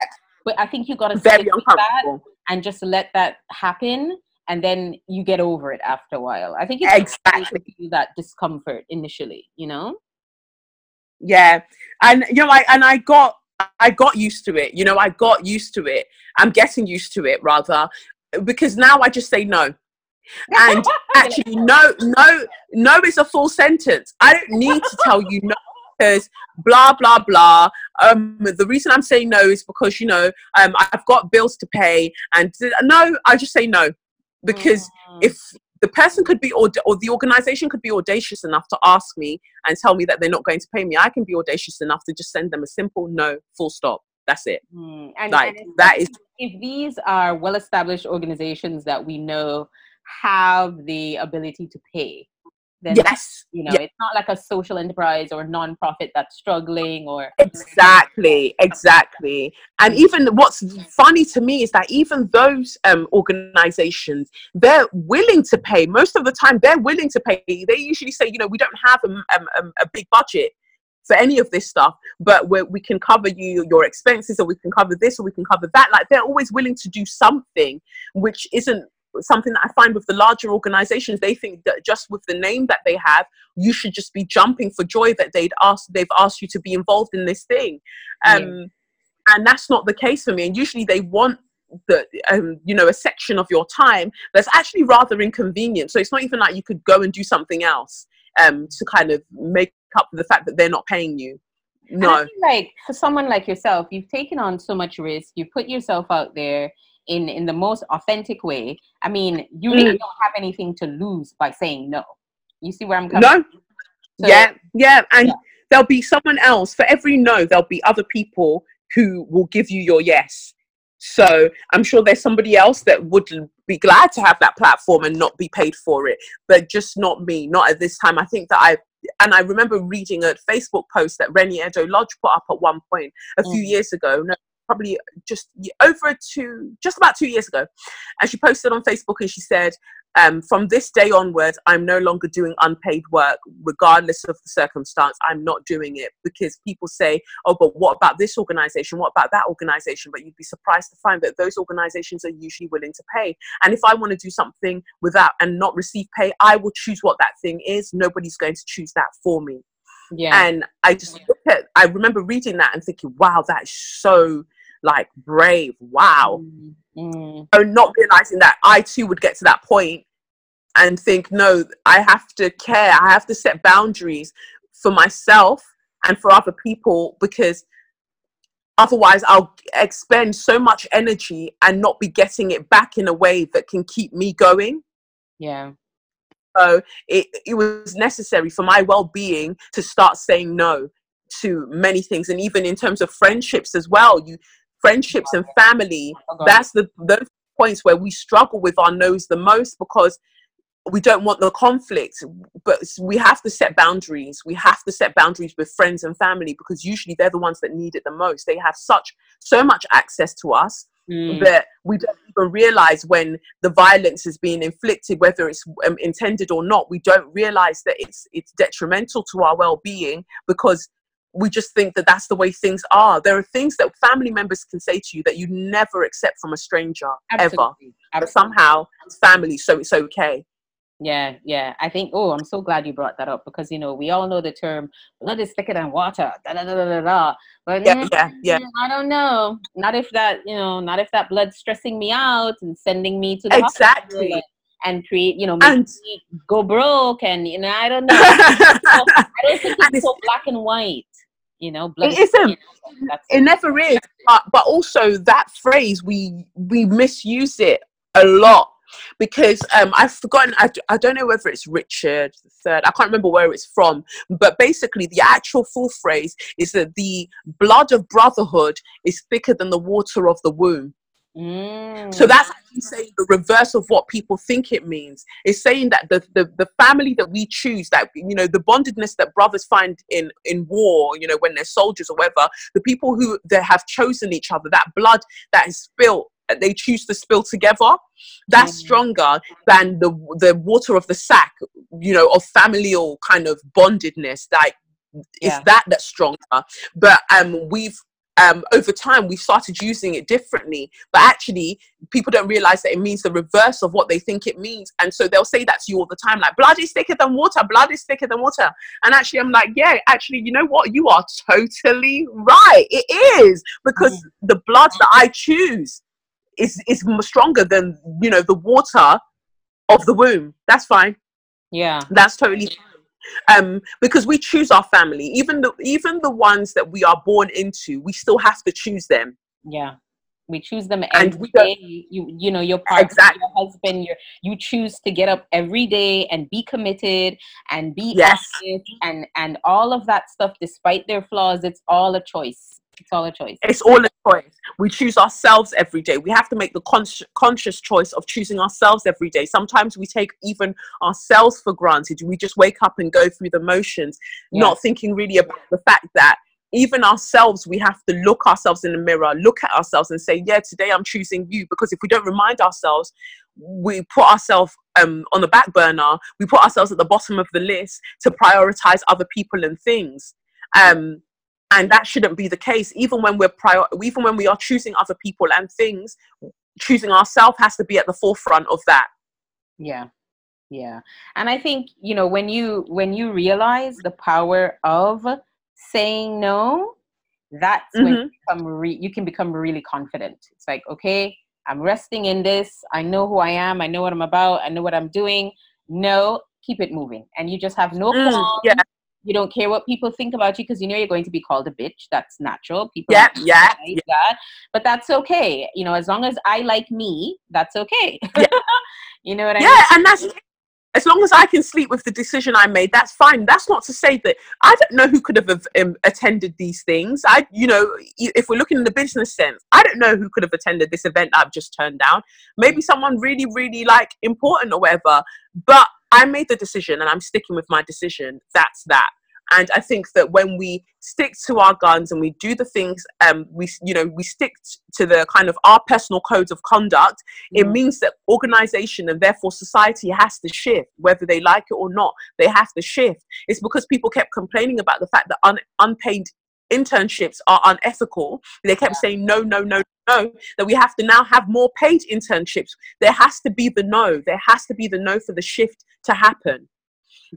But i think you got to very uncomfortable. and just let that happen and then you get over it after a while. I think it's exactly. that discomfort initially you know yeah. And you know i and i got i got used to it you know i got used to it. I'm getting used to it rather because now i just say no. And actually no no no is a full sentence. I don't need to tell you no because blah blah blah. Um the reason i'm saying no is because you know um i've got bills to pay and no i just say no. Because Mm. if the person could be or, or the organization could be audacious enough to ask me and tell me that they're not going to pay me. I can be audacious enough to just send them a simple no full stop. That's it. Mm, and, like and that is if these are well established organizations that we know have the ability to pay then yes. you know yeah. it's not like a social enterprise or a non-profit that's struggling or exactly exactly. And mm. even what's funny to me is that even those um organizations they're willing to pay most of the time they're willing to pay. They usually say you know we don't have a, a, a big budget for any of this stuff but we we can cover you your expenses or we can cover this or we can cover that. Like they're always willing to do something which isn't something that I find with the larger organizations, they think that just with the name that they have, you should just be jumping for joy that they'd asked they've asked you to be involved in this thing. Um, Yeah. and that's not the case for me. And usually they want the um, you know, a section of your time that's actually rather inconvenient. So it's not even like you could go and do something else um to kind of make up for the fact that they're not paying you. No. like for someone like yourself, you've taken on so much risk. You put yourself out there in in the most authentic way. I mean, you Mm. really don't have anything to lose by saying no. You see where I'm coming? No, So- yeah, yeah, and Yeah. there'll be someone else for every no. There'll be other people who will give you your yes. So I'm sure there's somebody else that would be glad to have that platform and not be paid for it, but just not me. Not at this time. I think that I and I remember reading a Facebook post that Reni Eddo-Lodge put up at one point a few Mm. years ago. No, probably just over two, just about two years ago, and she posted on Facebook and she said, um, from this day onwards, I'm no longer doing unpaid work, regardless of the circumstance. I'm not doing it because people say, oh, but what about this organization? What about that organization? But you'd be surprised to find that those organizations are usually willing to pay. And if I want to do something without and not receive pay, I will choose what that thing is. Nobody's going to choose that for me. Yeah. And I just look at, I remember reading that and thinking, wow, that's so like brave. Wow Mm, mm. so not realizing that I too would get to that point and think, no, I have to care. I have to set boundaries for myself and for other people because otherwise I'll expend so much energy and not be getting it back in a way that can keep me going. Yeah. So it, it was necessary for my well being to start saying no to many things. And even in terms of friendships as well, you friendships and family oh that's the those points where we struggle with our nose the most because we don't want the conflict. But we have to set boundaries. We have to set boundaries with friends and family because usually they're the ones that need it the most. They have such so much access to us Mm. that we don't even realize when the violence is being inflicted whether it's um, intended or not. We don't realize that it's it's detrimental to our well-being because we just think that that's the way things are there are things that family members can say to you that you never accept from a stranger ever Absolutely. but somehow it's family so it's okay Yeah, yeah. I think. Oh, I'm so glad you brought that up because you know we all know the term "blood is thicker than water." Da, da, da, da, da. But Yeah, yeah, yeah. mm, I don't know. Not if that, you know, not if that blood's stressing me out and sending me to the hospital exactly and, create, you know, make and me go broke and you know, I don't know. So, I don't think it's it's- so black and white. You know, it isn't. That's it never is but, but also that phrase we we misuse it a lot because um i've forgotten I, I don't know whether it's richard the third i can't remember where it's from but basically the actual full phrase is that the blood of brotherhood is thicker than the water of the womb Mm. so that's actually saying the reverse of what people think it means. It's saying that the, the, the family that we choose, that you know, the bondedness that brothers find in in war, you know, when they're soldiers or whatever, the people who they have chosen each other, that blood that is spilt they choose to spill together that's mm. stronger than the the water of the sack you know of familial kind of bondedness like yeah. it's that that's stronger but um we've um, over time we've started using it differently. But actually people don't realize that it means the reverse of what they think it means. And so they'll say that to you all the time like blood is thicker than water blood is thicker than water. And actually i'm like yeah actually you know what? You are totally right. It is because mm. the blood that i choose is is stronger than you know the water of the womb. That's fine. Yeah. That's totally fine um, because we choose our family. Even the even the ones that we are born into, we still have to choose them. Yeah, we choose them and we day. You you know your partner, exactly. your husband, your you choose to get up every day and be committed and be yes. and and all of that stuff, despite their flaws. It's all a choice. It's all a choice. It's all a choice. We choose ourselves every day. We have to make the con- conscious choice of choosing ourselves every day. Sometimes we take even ourselves for granted. We just wake up and go through the motions, yes. not thinking really about the fact that even ourselves, we have to look ourselves in the mirror, look at ourselves and say, yeah, today I'm choosing you. Because if we don't remind ourselves, we put ourselves um, on the back burner, we put ourselves at the bottom of the list to prioritize other people and things. Um, and that shouldn't be the case. Even when we're prior even when we are choosing other people and things choosing ourselves has to be at the forefront of that. Yeah. Yeah. And i think you know when you when you realize the power of saying no that's mm-hmm. when you, become re- you can become really confident. It's like okay i'm resting in this. I know who i am. I know what i'm about. I know what i'm doing. No keep it moving. And you just have no mm, yeah you don't care what people think about you because you know you're going to be called a bitch. That's natural. People yeah, yeah, yeah. that, but that's okay. You know, as long as I like me, that's okay. Yeah. you know what I yeah, mean? Yeah, and that's as long as I can sleep with the decision I made, that's fine. That's not to say that I don't know who could have um, attended these things. I, you know, if we're looking in the business sense, I don't know who could have attended this event I've just turned down. Maybe someone really, really like important or whatever. But I made the decision and I'm sticking with my decision. That's that. And I think that when we stick to our guns and we do the things, um, we you know we stick to the kind of our personal codes of conduct. Mm. It means that organization and therefore society has to shift, whether they like it or not. They have to shift. It's because people kept complaining about the fact that un- unpaid internships are unethical. They kept saying no, no, no, no. That we have to now have more paid internships. There has to be the no. There has to be the no for the shift to happen.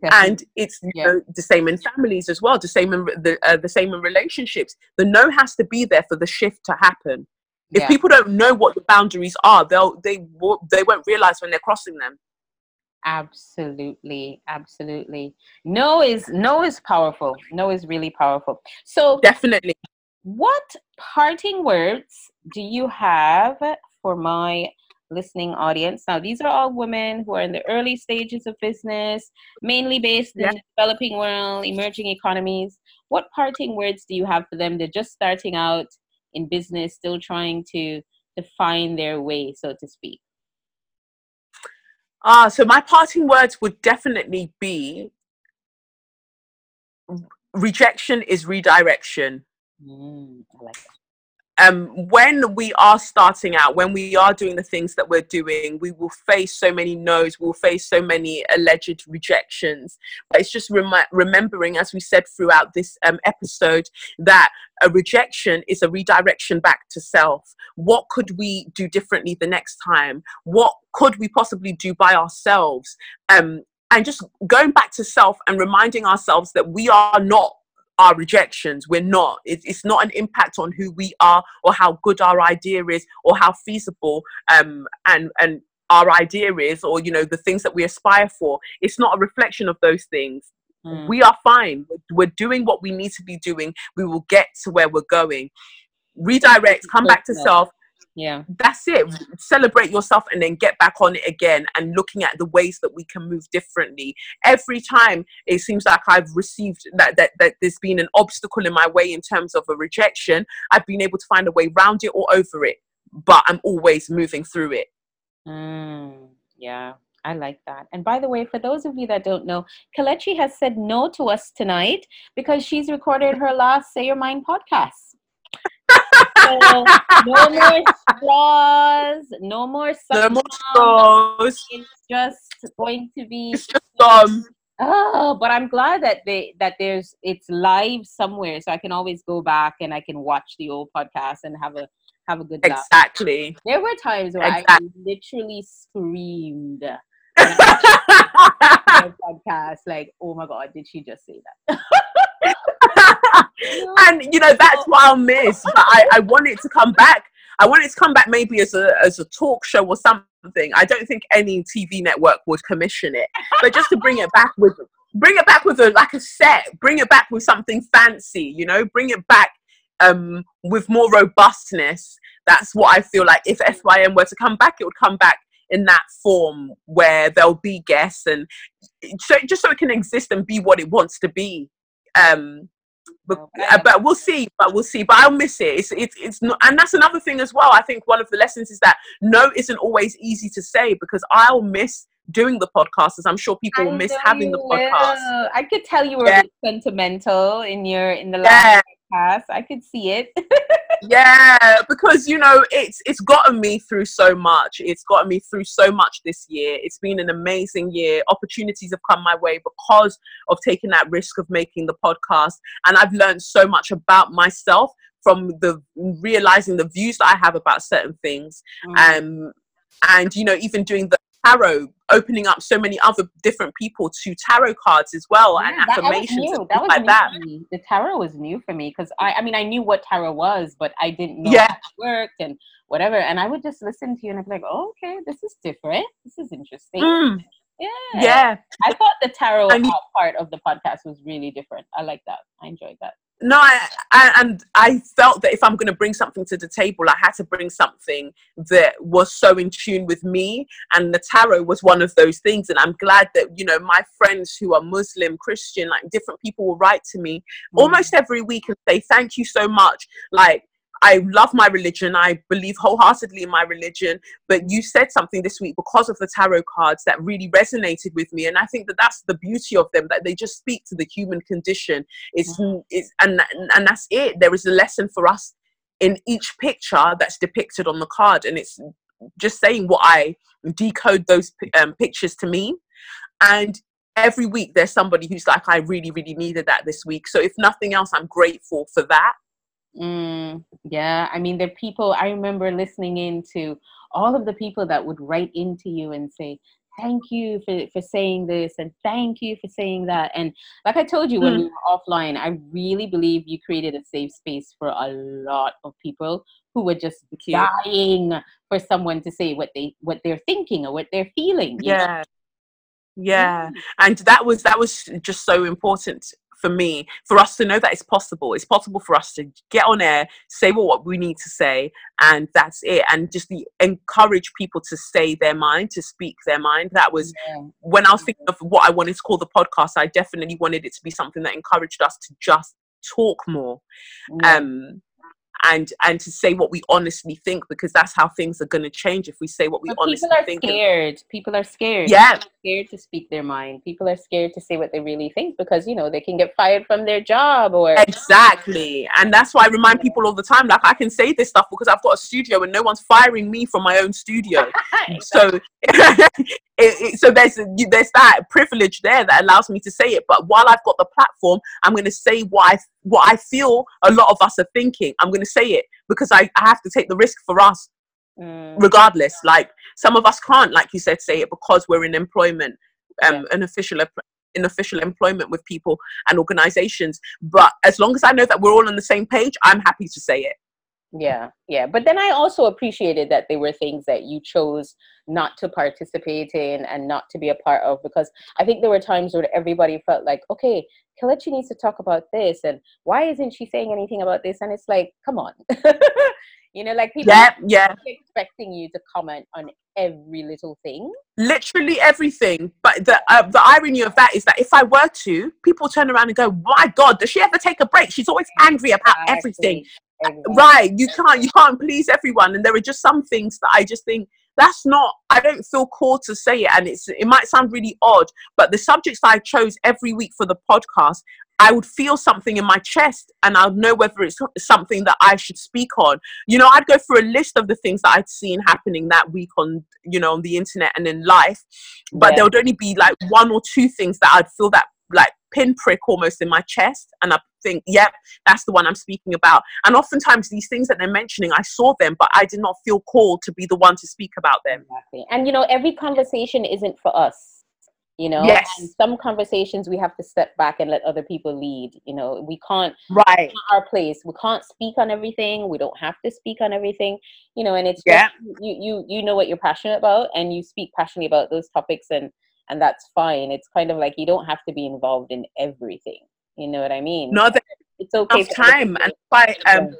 Definitely. And it's you yeah. know, the same in families as well. The same in the uh, the same in relationships. The no has to be there for the shift to happen. If yeah. people don't know what the boundaries are, they'll they they won't realize when they're crossing them. Absolutely, absolutely. No is no is powerful. No is really powerful. So definitely. What parting words do you have for my listening audience. Now, these are all women who are in the early stages of business, mainly based in the developing world, emerging economies. What parting words do you have for them? They're just starting out in business, still trying to define their way, so to speak. Ah, so my parting words would definitely be rejection is redirection. Mm, I like that um, when we are starting out, when we are doing the things that we're doing, we will face so many no's, we'll face so many alleged rejections. But it's just rem- remembering, as we said throughout this um, episode, that a rejection is a redirection back to self. What could we do differently the next time? What could we possibly do by ourselves? Um, and just going back to self and reminding ourselves that we are not our rejections. We're not. It, it's not an impact on who we are or how good our idea is or how feasible um, and and our idea is or you know the things that we aspire for. It's not a reflection of those things. Mm. We are fine. We're doing what we need to be doing. We will get to where we're going. Redirect. Come back to self yeah. That's it. Celebrate yourself and then get back on it again and looking at the ways that we can move differently. Every time it seems like i've received that that, that there's been an obstacle in my way in terms of a rejection i've been able to find a way around it or over it but i'm always moving through it. Mm, yeah. I like that. And by the way, for those of you that don't know, Kelechi has said no to us tonight because she's recorded her last Say Your Mind podcast. No more straws, no more No more straws. It's just going to be It's just gone. Oh, but I'm glad that they that there's it's live somewhere, so I can always go back and I can watch the old podcast and have a have a good laugh. Exactly. There were times where I literally screamed when I watched the podcast, like, "Oh my god, did she just say that?" and you know that's what I'll miss. But I, I want it to come back. I want it to come back maybe as a as a talk show or something. I don't think any TV network would commission it, but just to bring it back with bring it back with a like a set. Bring it back with something fancy. You know, bring it back um with more robustness. That's what I feel like. If FYM were to come back, it would come back in that form where there'll be guests and so just so it can exist and be what it wants to be. Um, but, but uh, but we'll see. But we'll see. But I'll miss it. It's it's it's not, and that's another thing as well. I think one of the lessons is that no isn't always easy to say because I'll miss doing the podcast, as I'm sure people will miss having the podcast. will. I could tell you were Yeah. a bit sentimental in your in the Yeah, last I could see it. yeah, because you know it's it's gotten me through so much. It's gotten me through so much this year. It's been an amazing year. Opportunities have come my way because of taking that risk of making the podcast, and I've learned so much about myself from the realizing the views that I have about certain things, Mm. um, and you know even doing the tarot, opening up so many other different people to tarot cards as well and Yeah, that, that was affirmations and That things was like new that. The tarot was new for me because I, I mean, I knew what tarot was, but I didn't know Yeah. how it worked and whatever. And I would just listen to you and I'd be like, oh, okay, this is different. This is interesting. Mm, Yeah. yeah. I thought the tarot And you- uh, part of the podcast was really different. I like that. I enjoyed that. No I, I and i felt that if i'm going to bring something to the table i had to bring something that was so in tune with me and the tarot was one of those things and i'm glad that you know my friends who are muslim christian like different people will write to me Mm. almost every week and say thank you so much like I love my religion. I believe wholeheartedly in my religion. But you said something this week because of the tarot cards that really resonated with me, and I think that that's the beauty of them. That they just speak to the human condition. It's, it's and and that's it. There is a lesson for us in each picture that's depicted on the card, and it's just saying what I decode those um, pictures to mean. And every week there's somebody who's like, I really, really needed that this week. So if nothing else, I'm grateful for that. Mm, yeah, I mean, there are people. I remember listening into all of the people that would write into you and say, "Thank you for for saying this," and "Thank you for saying that." And like I told you when Mm. we were offline, I really believe you created a safe space for a lot of people who were just you. dying for someone to say what they what they're thinking or what they're feeling. you know? Yeah. Yeah. And that was that was just so important for me for us to know that it's possible it's possible for us to get on air say what, what we need to say and that's it and just the, encourage people to say their mind to speak their mind that was Yeah. when I was thinking of what I wanted to call the podcast, I definitely wanted it to be something that encouraged us to just talk more, Yeah. um, and and to say what we honestly think because that's how things are going to change if we say what we But honestly people are think. and- scared. People are scared. Yeah. People are scared to speak their mind. People are scared to say what they really think because you know they can get fired from their job or Exactly, and that's why I remind people all the time, like I can say this stuff because I've got a studio and no one's firing me from my own studio. so it, it, so there's there's that privilege there that allows me to say it but while i've got the platform i'm going to say what i what i feel a lot of us are thinking i'm going to say it because I, I have to take the risk for us Mm, regardless. Like some of us can't like you said say it because we're in employment um Yeah. an official in official employment with people and organizations. But as long as i know that we're all on the same page i'm happy to say it yeah, yeah. But then I also appreciated that they were things that you chose not to participate in and not to be a part of because I think there were times where everybody felt like, okay, Kelechi needs to talk about this and why isn't she saying anything about this? And it's like, come on. you know, like people yeah yeah expecting you to comment on every little thing. literally everything. But the uh, the irony of that is that if I were to, people turn around and go, "My God, does she ever take a break? She's always angry about everything." Exactly. Right? You can't you can't please everyone, and there are just some things that I just think that's not. I don't feel called to say it, and it's it might sound really odd, but the subjects I chose every week for the podcast. I would feel something in my chest and i'd know whether it's something that I should speak on. You know, I'd go through a list of the things that I'd seen happening that week on, you know, on the internet and in life, but yeah. there would only be like one or two things that I'd feel that like pinprick almost in my chest and I think, yep, that's the one I'm speaking about. And oftentimes these things that they're mentioning, I saw them, but I did not feel called to be the one to speak about them. Exactly. And you know, every conversation isn't for us you know yes. And some conversations we have to step back and let other people lead you know we can't right our place we can't speak on everything we don't have to speak on everything you know and it's yeah. you you you know what you're passionate about and you speak passionately about those topics and and that's fine it's kind of like you don't have to be involved in everything you know what i mean no it's okay time and by um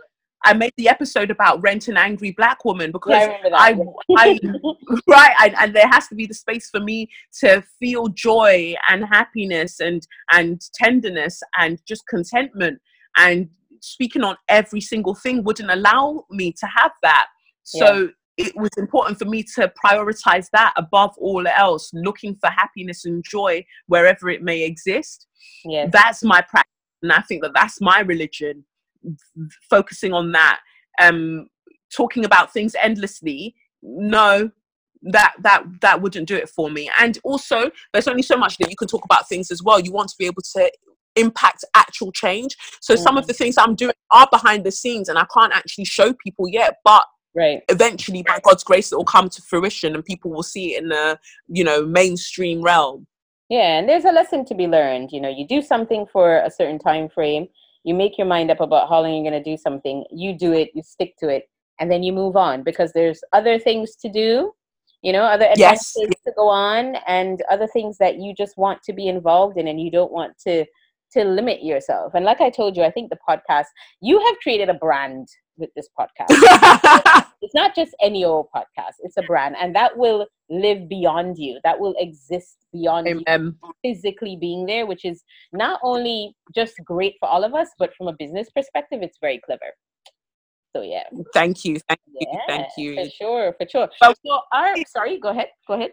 I made the episode about rent an angry black woman because yeah, I, I, I, right, I, and there has to be the space for me to feel joy and happiness and and tenderness and just contentment. And speaking on every single thing wouldn't allow me to have that. So yeah. It was important for me to prioritize that above all else, looking for happiness and joy wherever it may exist. Yeah, that's my practice, and I think that that's my religion focusing on that um talking about things endlessly no that that that wouldn't do it for me and also there's only so much that you can talk about things as well you want to be able to impact actual change so mm. some of mm. the things i'm doing are behind the scenes and i can't actually show people yet but right. eventually by god's grace it will come to fruition and people will see it in the you know mainstream realm. Yeah and there's a lesson to be learned you know you do something for a certain time frame you make your mind up about how long you're going to do something you do it you stick to it and then you move on because there's other things to do you know other adventures yes. to go on and other things that you just want to be involved in and you don't want to to limit yourself. And like i told you i think the podcast you have created a brand with this podcast. It's not just any old podcast it's a brand and that will live beyond you. That will exist beyond you. Physically being there which is not only just great for all of us but from a business perspective it's very clever. So yeah. Thank you thank you yeah, thank you. for sure for sure. Well, so our, sorry go ahead go ahead.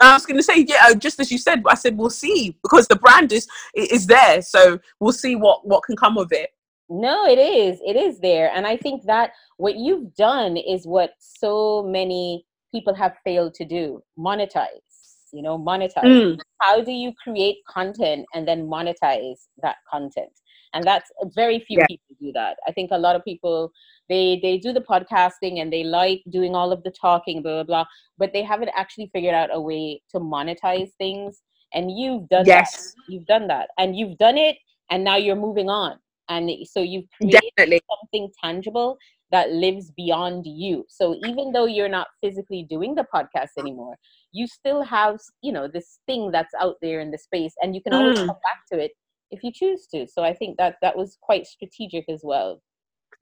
I was going to say, yeah, uh, just as you said, I said we'll see because the brand is is there, so we'll see what what can come of it. No, it is. It is there. And I think that what you've done is what so many people have failed to do monetize. You know, monetize. Mm. How do you create content and then monetize that content? And that's very few yeah. people do that. I think a lot of people they they do the podcasting and they like doing all of the talking, blah blah blah, but they haven't actually figured out a way to monetize things. And you've done yes. that. You've done that. And you've done it and now you're moving on and so you've created Definitely. something tangible that lives beyond you so even though you're not physically doing the podcast anymore you still have you know this thing that's out there in the space and you can always mm. come back to it if you choose to so i think that that was quite strategic as well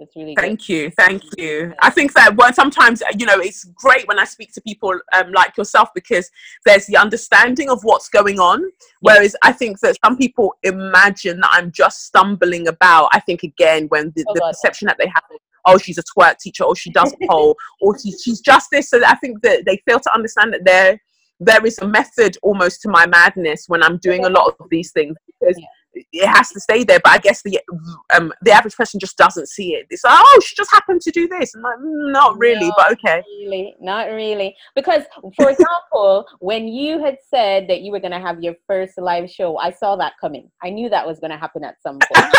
it's really thank good. you thank you. i think that when sometimes you know it's great when i speak to people um, like yourself because there's the understanding of what's going on. Whereas i think that some people imagine that i'm just stumbling about i think again when the, oh, the perception that they have oh she's a twerk teacher or she does pole or she, she's just this. So i think that they fail to understand that there there is a method almost to my madness when i'm doing a lot of these things because yeah it has to stay there. But I guess the um, the average person just doesn't see it. It's like, oh, she just happened to do this. And like, mm, not really, no, but okay. Really, not really. Because, for example, when you had said that you were going to have your first live show, I saw that coming. I knew that was going to happen at some point.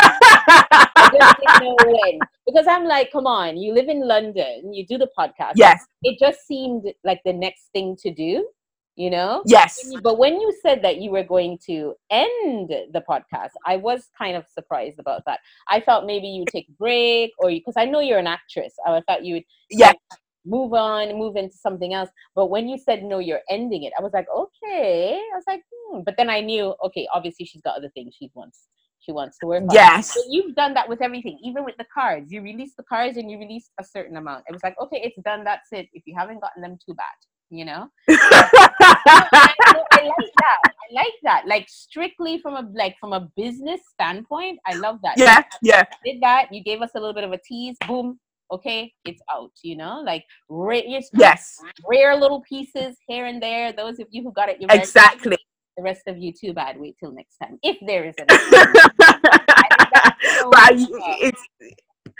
Didn't know when. Because I'm like, come on, you live in London, you do the podcast. Yes. It just seemed like the next thing to do you know yes but when you said that you were going to end the podcast i was kind of surprised about that i thought maybe you take a break or you because i know you're an actress i thought you would yeah like, move on move into something else but when you said no you're ending it i was like okay i was like hmm. but then i knew okay obviously she's got other things she wants she wants to work on. Yes. But you've done that with everything, even with the cards. You release the cards and you release a certain amount. It was like, okay, it's done, that's it. If you haven't gotten them, too bad you know? I, I, like that. I like that. Like strictly from a like from a business standpoint i love that. Yeah yeah. did that. You gave us a little bit of a tease. Boom. Okay. It's out you know? Like rare, yes. rare little pieces here and there. Those of you who got it you exactly. The rest of you too bad wait till next time if there is but it's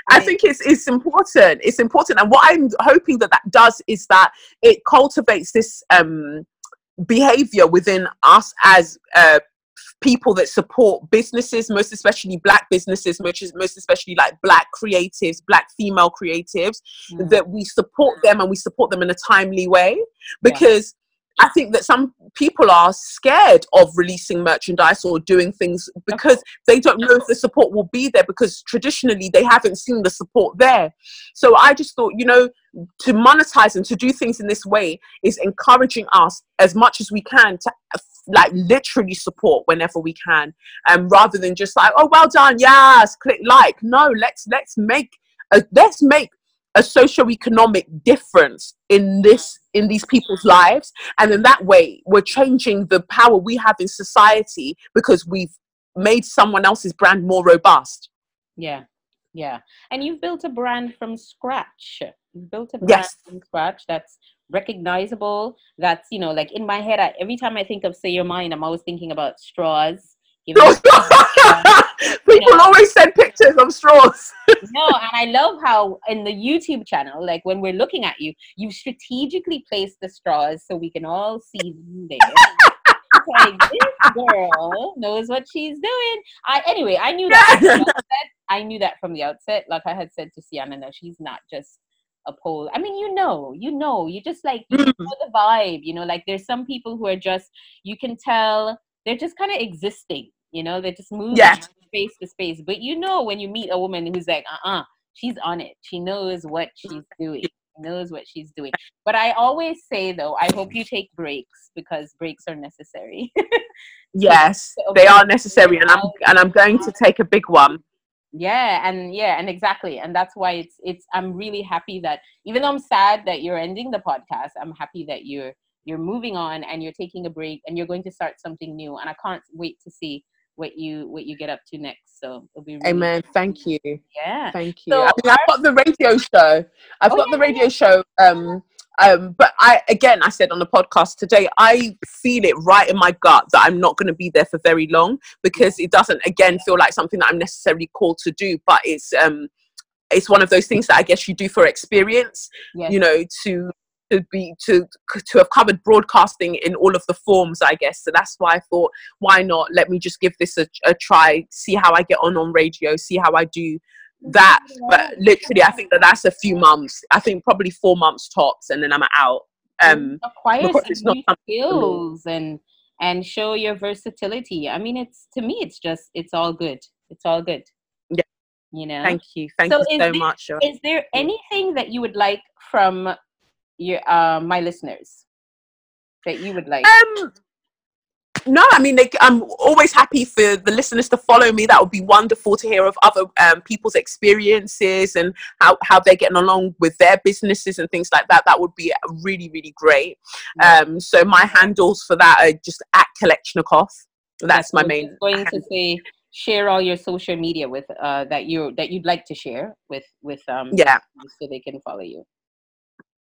I think it's it's important. It's important, and what I'm hoping that that does is that it cultivates this um, behavior within us as uh, people that support businesses, most especially black businesses, which is most especially like black creatives, black female creatives, mm. that we support them and we support them in a timely way because I think that some people are scared of releasing merchandise or doing things because they don't know if the support will be there because traditionally they haven't seen the support there. So I just thought, you know, to monetize and to do things in this way is encouraging us as much as we can to like literally support whenever we can and um, rather than just like oh well done yes click like no let's let's make a, let's make a socio-economic difference in this in these people's lives. And in that way we're changing the power we have in society because we've made someone else's brand more robust. Yeah yeah. And you've built a brand from scratch. You've built a brand yes. from scratch that's recognizable that's you know like in my head I, every time i think of say your mind i'm always thinking about straws People always send pictures of straws. no, and I love how in the YouTube channel, like when we're looking at you, you strategically place the straws so we can all see them there. like this girl knows what she's doing. I anyway, I knew that. I knew that from the outset. Like I had said to Sienna, that she's not just a pole. I mean, you know, you know, you just like you mm. know the vibe. You know, like there's some people who are just you can tell they're just kind of existing you know they're just moving yeah. space to space. But you know when you meet a woman who's like uh-uh she's on it. She knows what she's doing. She knows what she's doing. But i always say though i hope you take breaks because breaks are necessary. Yes they are necessary and i'm and i'm going to take a big one. Yeah and yeah and exactly and that's why it's it's i'm really happy that even though i'm sad that you're ending the podcast i'm happy that you're you're moving on and you're taking a break and you're going to start something new and i can't wait to see what you what you get up to next so it'll be really amen. Thank you. Yeah. Thank you. So, i mean i've got the radio show. I've oh, got yeah, the radio yeah. show um um but i again i said on the podcast today i feel it right in my gut that i'm not going to be there for very long because it doesn't again feel like something that i'm necessarily called to do but it's um it's one of those things that I guess you do for experience, yes. you know, to to be to to have covered broadcasting in all of the forms i guess. So that's why i thought why not? Let me just give this a, a try see how i get on on radio see how i do that. But literally i think that that's a few months i think probably four months tops and then i'm out. Um acquire some new skills and and show your versatility. I mean it's to me it's just it's all good. It's all good. Yeah. You know? Thank you. Thank so you so there, much is there anything that you would like from your uh, my listeners that you would like? Um, no, I mean, I'm always happy for the listeners to follow me. That would be wonderful to hear of other um, people's experiences and how, how they're getting along with their businesses and things like that. That would be really, really great. Um, so my handles for that are just at Kelechnekoff. That's my main. Going to say share all your social media with uh, that you that you'd like to share with with um yeah so they can follow you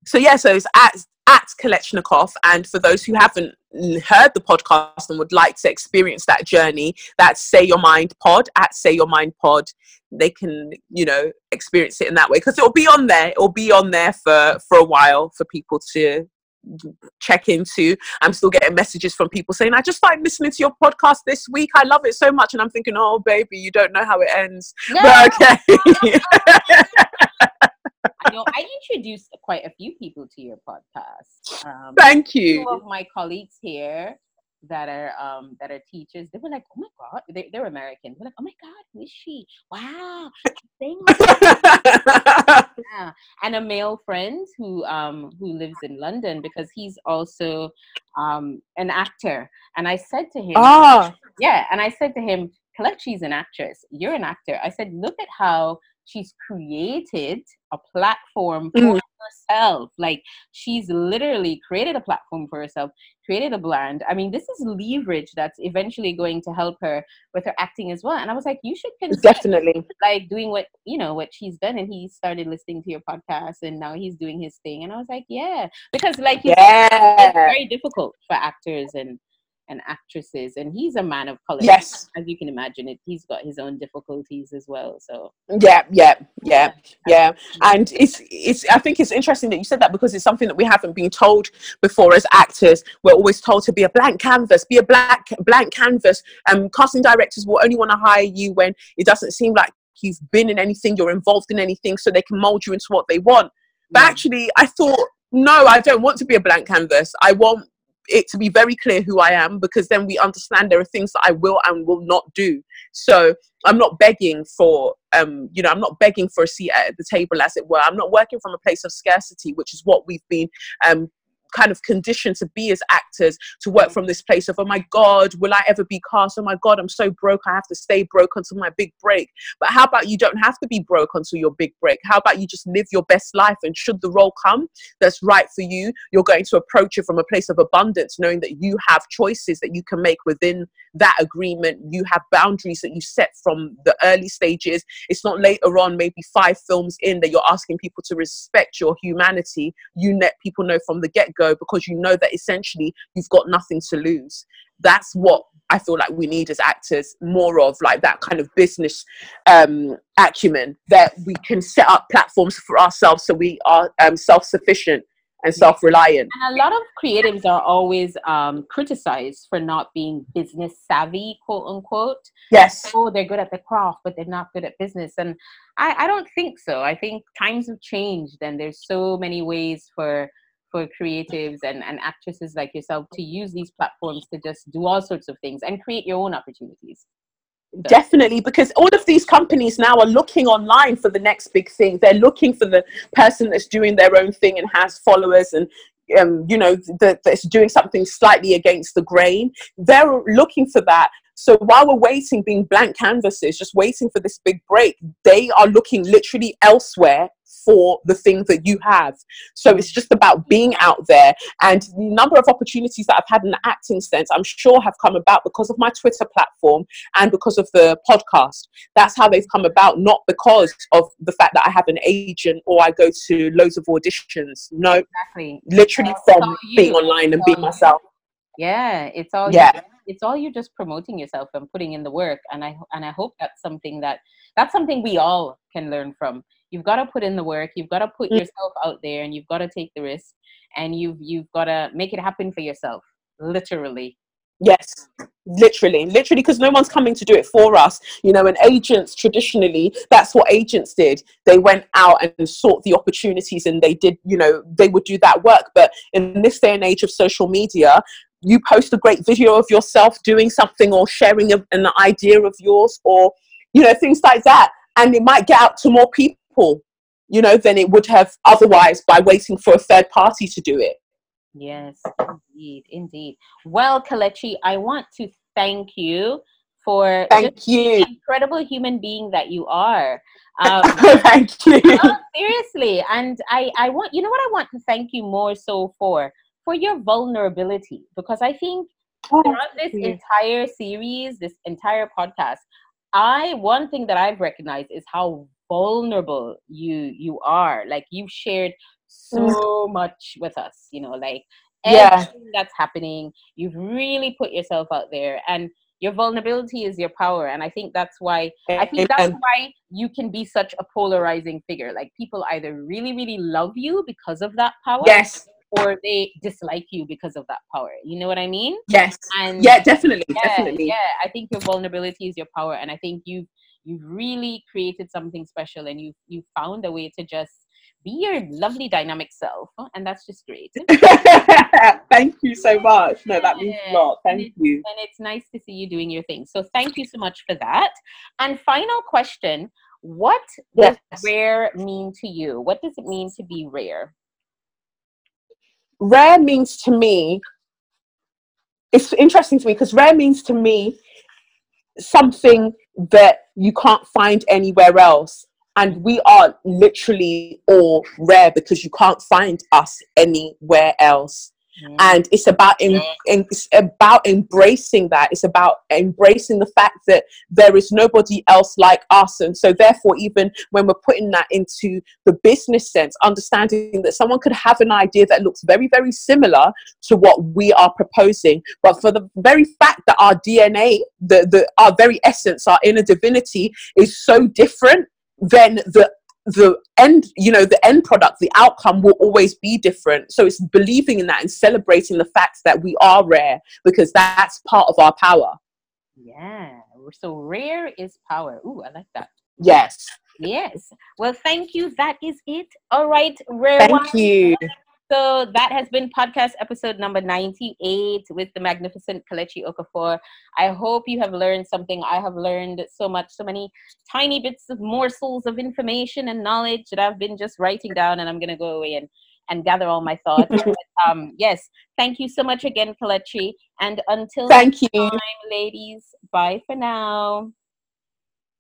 so yeah, so it's at at Kelechnekoff, and for those who haven't heard the podcast and would like to experience that journey, that's Say Your Mind Pod at Say Your Mind Pod. They can, you know, experience it in that way because it'll be on there. It'll be on there for for a while for people to check into. I'm still getting messages from people saying, I just started listening to your podcast this week. I love it so much. And I'm thinking, oh, baby, you don't know how it ends. No. But okay. know, I introduced quite a few people to your podcast. Um, Thank you. Two of my colleagues here that are um that are teachers, they were like, "Oh my god!" They they're American. They're like, "Oh my god, who is she? Wow!" yeah. And a male friend who um who lives in London because he's also um an actor. And I said to him, "Oh, yeah," and I said to him, Kelechi's an actress. You're an actor. I said, look at how she's created a platform for mm. herself. Like she's literally created a platform for herself, created a brand. I mean, this is leverage that's eventually going to help her with her acting as well. And I was like, you should consider definitely like doing what you know what she's done. And he started listening to your podcast, and now he's doing his thing. And I was like, yeah, because like yeah, it's very difficult for actors and and actresses and he's a man of color. Yes. As you can imagine it he's got his own difficulties as well so. Yeah yeah yeah yeah and it's it's i think it's interesting that you said that because it's something that we haven't been told before as actors. We're always told to be a blank canvas be a black blank canvas. And um, casting directors will only want to hire you when it doesn't seem like you've been in anything you're involved in anything so they can mold you into what they want. But yeah. actually i thought no i don't want to be a blank canvas. I want it to be very clear who I am because then we understand there are things that I will and will not do. So I'm not begging for, um, you know, I'm not begging for a seat at the table, as it were. I'm not working from a place of scarcity, which is what we've been um, kind of conditioned to be as actors to work mm. from this place of oh my god will i ever be cast? Oh my god i'm so broke i have to stay broke until my big break. But how about you don't have to be broke until your big break? How about you just live your best life and should the role come that's right for you you're going to approach it from a place of abundance knowing that you have choices that you can make within that agreement. You have boundaries that you set from the early stages. It's not later on maybe five films in that you're asking people to respect your humanity. You let people know from the get go because you know that essentially you've got nothing to lose. That's what I feel like we need as actors more of, like that kind of business um, acumen that we can set up platforms for ourselves so we are um, self sufficient and self reliant. And a lot of creatives are always um, criticized for not being business savvy, quote unquote. Yes. Oh, they're good at the craft, but they're not good at business. And I, I don't think so. I think times have changed and there's so many ways for for creatives and, and actresses like yourself to use these platforms to just do all sorts of things and create your own opportunities. Definitely, because all of these companies now are looking online for the next big thing. They're looking for the person that's doing their own thing and has followers and um, you know that, that's doing something slightly against the grain. They're looking for that. So while we're waiting, being blank canvases, just waiting for this big break, they are looking literally elsewhere for the thing that you have. So it's just about being out there. And the number of opportunities that I've had in the acting sense, I'm sure have come about because of my Twitter platform and because of the podcast. That's how they've come about, not because of the fact that I have an agent or I go to loads of auditions. No, exactly. literally from being online and being myself. Yeah, it's all yeah. You, it's all you just promoting yourself and putting in the work. And I and I hope that's something that that's something we all can learn from you've got to put in the work you've got to put mm. yourself out there and you've got to take the risk and you've you've got to make it happen for yourself literally yes literally literally because no one's coming to do it for us you know and agents traditionally that's what agents did they went out and sought the opportunities and they did you know they would do that work but in this day and age of social media you post a great video of yourself doing something or sharing a, an idea of yours or you know things like that and it might get out to more people people, you know, than it would have otherwise by waiting for a third party to do it. Yes, indeed, indeed. Well, Kelechi, I want to thank you for thank you incredible human being that you are. Um, thank you. Oh, seriously, and I, I want you know what I want to thank you more so for for your vulnerability because I think oh, throughout this you. entire series, this entire podcast, I one thing that I've recognized is how vulnerable you you are. Like you've shared so mm. much with us you know like everything yeah. that's happening you've really put yourself out there and your vulnerability is your power and i think that's why i think that's why you can be such a polarizing figure. Like people either really really love you because of that power yes. or they dislike you because of that power. You know what i mean? Yes. And yeah definitely yeah, definitely. yeah i think your vulnerability is your power and i think you've you've really created something special and you you found a way to just be your lovely dynamic self. Oh, and that's just great. Thank you so much. No that means a lot. thank and you. and it's nice to see you doing your thing. So thank you so much for that. And final question what yes. does rare mean to you? What does it mean to be rare? Rare means to me it's interesting to me because rare means to me something that you can't find anywhere else. And we are literally all rare because you can't find us anywhere else. Mm. And it's about in, in, it's about embracing that. It's about embracing the fact that there is nobody else like us. And so therefore, even when we're putting that into the business sense, understanding that someone could have an idea that looks very, very similar to what we are proposing, but for the very fact that our DNA, the, the our very essence, our inner divinity is so different, then the the end you know the end product the outcome will always be different. So it's believing in that and celebrating the fact that we are rare because that's part of our power. Yeah so rare is power. Ooh, i like that. Yes. Yes. Well thank you. That is it. All right rare thank one. you so that has been podcast episode number 98 with the magnificent Kelechi Okafor. I hope you have learned something. I have learned so much, so many tiny bits of morsels of information and knowledge that I've been just writing down and I'm going to go away and, and gather all my thoughts. but, um, yes, thank you so much again, Kelechi. And until thank you. time, ladies, bye for now.